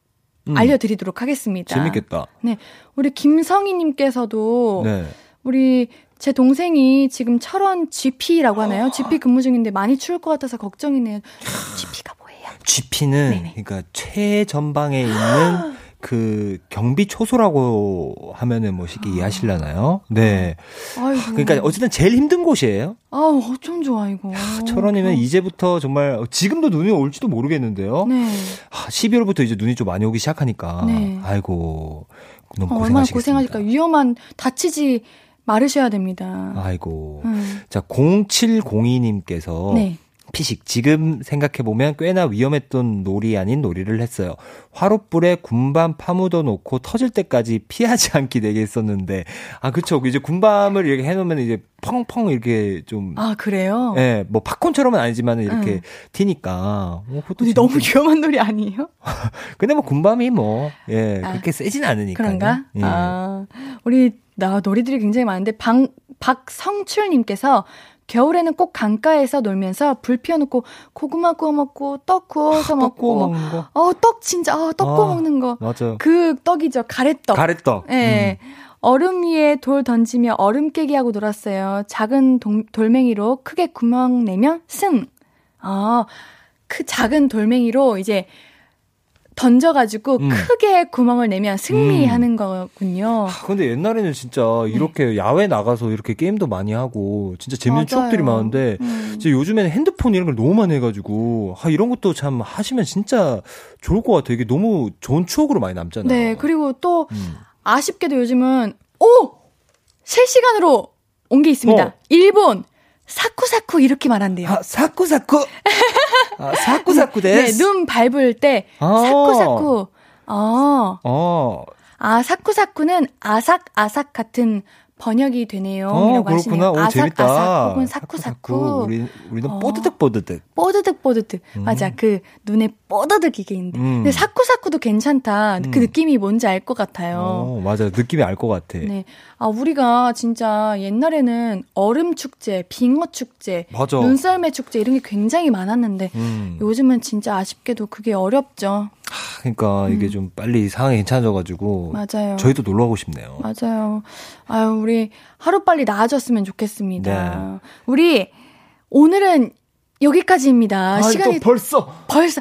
음. 알려드리도록 하겠습니다. 재밌겠다. 네. 우리 김성희님께서도 네. 우리 제 동생이 지금 철원 GP라고 하나요? (gasps) GP 근무 중인데 많이 추울 것 같아서 걱정이네요. GP가 뭐예요? GP는 네네. 그러니까 최전방에 있는 (gasps) 그 경비 초소라고 하면은 뭐 쉽게 이해하실라나요? 네. 아이고. 그러니까 어쨌든 제일 힘든 곳이에요. 아우, 어쩜 좋아, 이거. 철원이면 이제부터 정말 지금도 눈이 올지도 모르겠는데요. 네. 아, 12월부터 이제 눈이 좀 많이 오기 시작하니까. 네. 아이고. 너무 어, 얼마나 고생하시겠습니다. 고생하실까. 위험한, 다치지 마르셔야 됩니다. 아이고. 음. 자, 0702님께서 네. 피식 지금 생각해 보면 꽤나 위험했던 놀이 아닌 놀이를 했어요. 화롯불에 군밤 파묻어 놓고 터질 때까지 피하지 (laughs) 않기 되게 했었는데 아 그쵸 이제 군밤을 이렇게 해놓으면 이제 펑펑 이렇게 좀 아, 그래요? 예, 뭐 팝콘처럼은 아니지만 이렇게 응. 튀니까. 어, 그것도 재밌- 너무 위험한 놀이 아니에요? (laughs) 근데 뭐 군밤이 뭐, 예, 아, 그렇게 세진 않으니까. 그런가? 예. 아, 우리, 나 놀이들이 굉장히 많은데, 방, 박성출님께서 겨울에는 꼭 강가에서 놀면서 불 피워놓고 고구마 구워 먹고 떡 구워서 떡 구워 먹고. 먹는 거. 어, 떡 진짜, 어, 떡 구워 아, 먹는 거. 맞아요. 그 떡이죠. 가래떡. 가래떡. 예. 음. 얼음 위에 돌 던지며 얼음 깨기 하고 놀았어요. 작은 동- 돌멩이로 크게 구멍 내면 승. 아, 그 작은 돌멩이로 이제 던져가지고 음. 크게 구멍을 내면 승리하는 거군요. 아, 근데 옛날에는 진짜 이렇게 야외 나가서 이렇게 게임도 많이 하고 진짜 재밌는 맞아요. 추억들이 많은데 음. 이제 요즘에는 핸드폰 이런 걸 너무 많이 해가지고 아 이런 것도 참 하시면 진짜 좋을 것 같아요. 이게 너무 좋은 추억으로 많이 남잖아요. 네, 그리고 또 음. 아쉽게도 요즘은 오! 실시간으로 온 게 있습니다. 어. 일본 사쿠사쿠 이렇게 말한대요. 아, 사쿠사쿠. 아, 사쿠사쿠 네, 데스. 눈 밟을 때 아. 사쿠사쿠. 어. 어, 아, 사쿠사쿠는 아삭아삭 같은 번역이 되네요. 어, 이라고 그렇구나. 하시네요. 오, 아삭아삭 재밌다. 혹은 사쿠 사쿠. 우리, 우리는 어. 뽀드득 뽀드득. 뽀드득 뽀드득. 맞아. 그 눈에 뽀드득 이게 있는데. 음. 근데 사쿠사쿠도 괜찮다. 그 음. 느낌이 뭔지 알 것 같아요. 어, 맞아요. 느낌이 알 것 같아. 네. 아, 우리가 진짜 옛날에는 얼음 축제, 빙어 축제, 맞아. 눈썰매 축제 이런 게 굉장히 많았는데 음. 요즘은 진짜 아쉽게도 그게 어렵죠. 그러니까 이게 좀 빨리 상황이 괜찮아져가지고 음. 맞아요. 저희도 놀러 가고 싶네요. 맞아요. 아유, 우리 하루 빨리 나아졌으면 좋겠습니다. 네. 우리 오늘은 여기까지입니다. 아이, 시간이 또 벌써. 벌써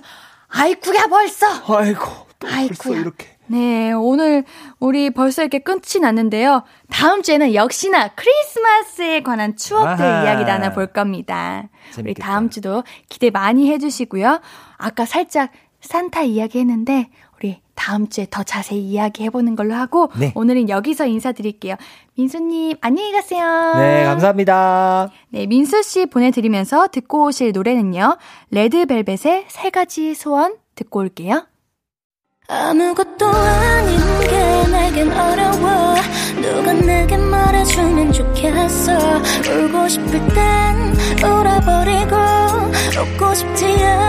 아이쿠야 벌써. 아이고, 또 벌써 아이쿠야. 이렇게. 네, 오늘 우리 벌써 이렇게 끝이 났는데요. 다음 주에는 역시나 크리스마스에 관한 추억들 아하. 이야기 나눠볼 겁니다. 우리 재밌겠다. 다음 주도 기대 많이 해주시고요. 아까 살짝 산타 이야기 했는데 우리 다음 주에 더 자세히 이야기 해보는 걸로 하고 네. 오늘은 여기서 인사드릴게요. 민수님 안녕히 가세요. 네, 감사합니다. 네, 민수 씨 보내드리면서 듣고 오실 노래는요. 레드벨벳의 세 가지 소원 듣고 올게요. 아무것도 아닌 게 내겐 어려워 누가 내게 말해주면 좋겠어 울고 싶을 땐 울어버리고 웃고 싶지 않음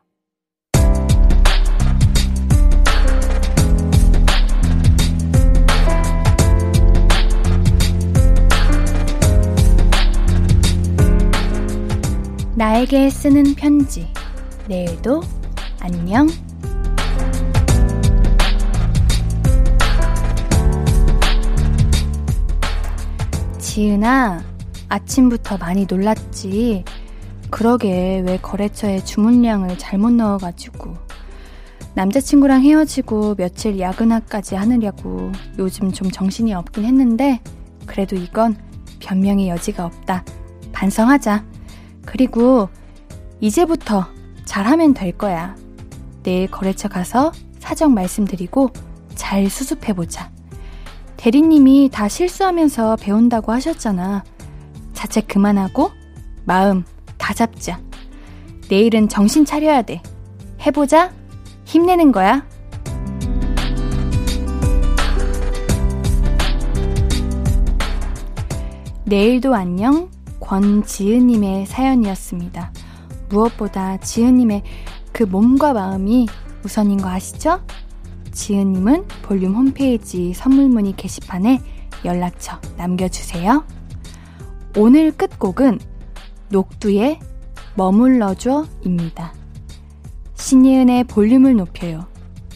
나에게 쓰는 편지. 내일도 안녕. 지은아, 아침부터 많이 놀랐지. 그러게, 왜 거래처에 주문량을 잘못 넣어가지고. 남자친구랑 헤어지고 며칠 야근화까지 하느냐고 요즘 좀 정신이 없긴 했는데, 그래도 이건 변명의 여지가 없다. 반성하자. 그리고 이제부터 잘하면 될 거야. 내일 거래처 가서 사정 말씀드리고 잘 수습해보자. 대리님이 다 실수하면서 배운다고 하셨잖아. 자책 그만하고 마음 다 잡자. 내일은 정신 차려야 돼. 해보자. 힘내는 거야. 내일도 안녕 권지은님의 사연이었습니다. 무엇보다 지은님의 그 몸과 마음이 우선인 거 아시죠? 지은님은 볼륨 홈페이지 선물문의 게시판에 연락처 남겨주세요. 오늘 끝곡은 녹두의 머물러줘입니다. 신예은의 볼륨을 높여요.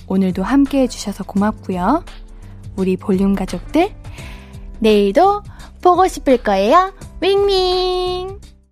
오늘도 함께 해주셔서 고맙고요. 우리 볼륨 가족들, 내일도 보고 싶을 거예요. 윙윙!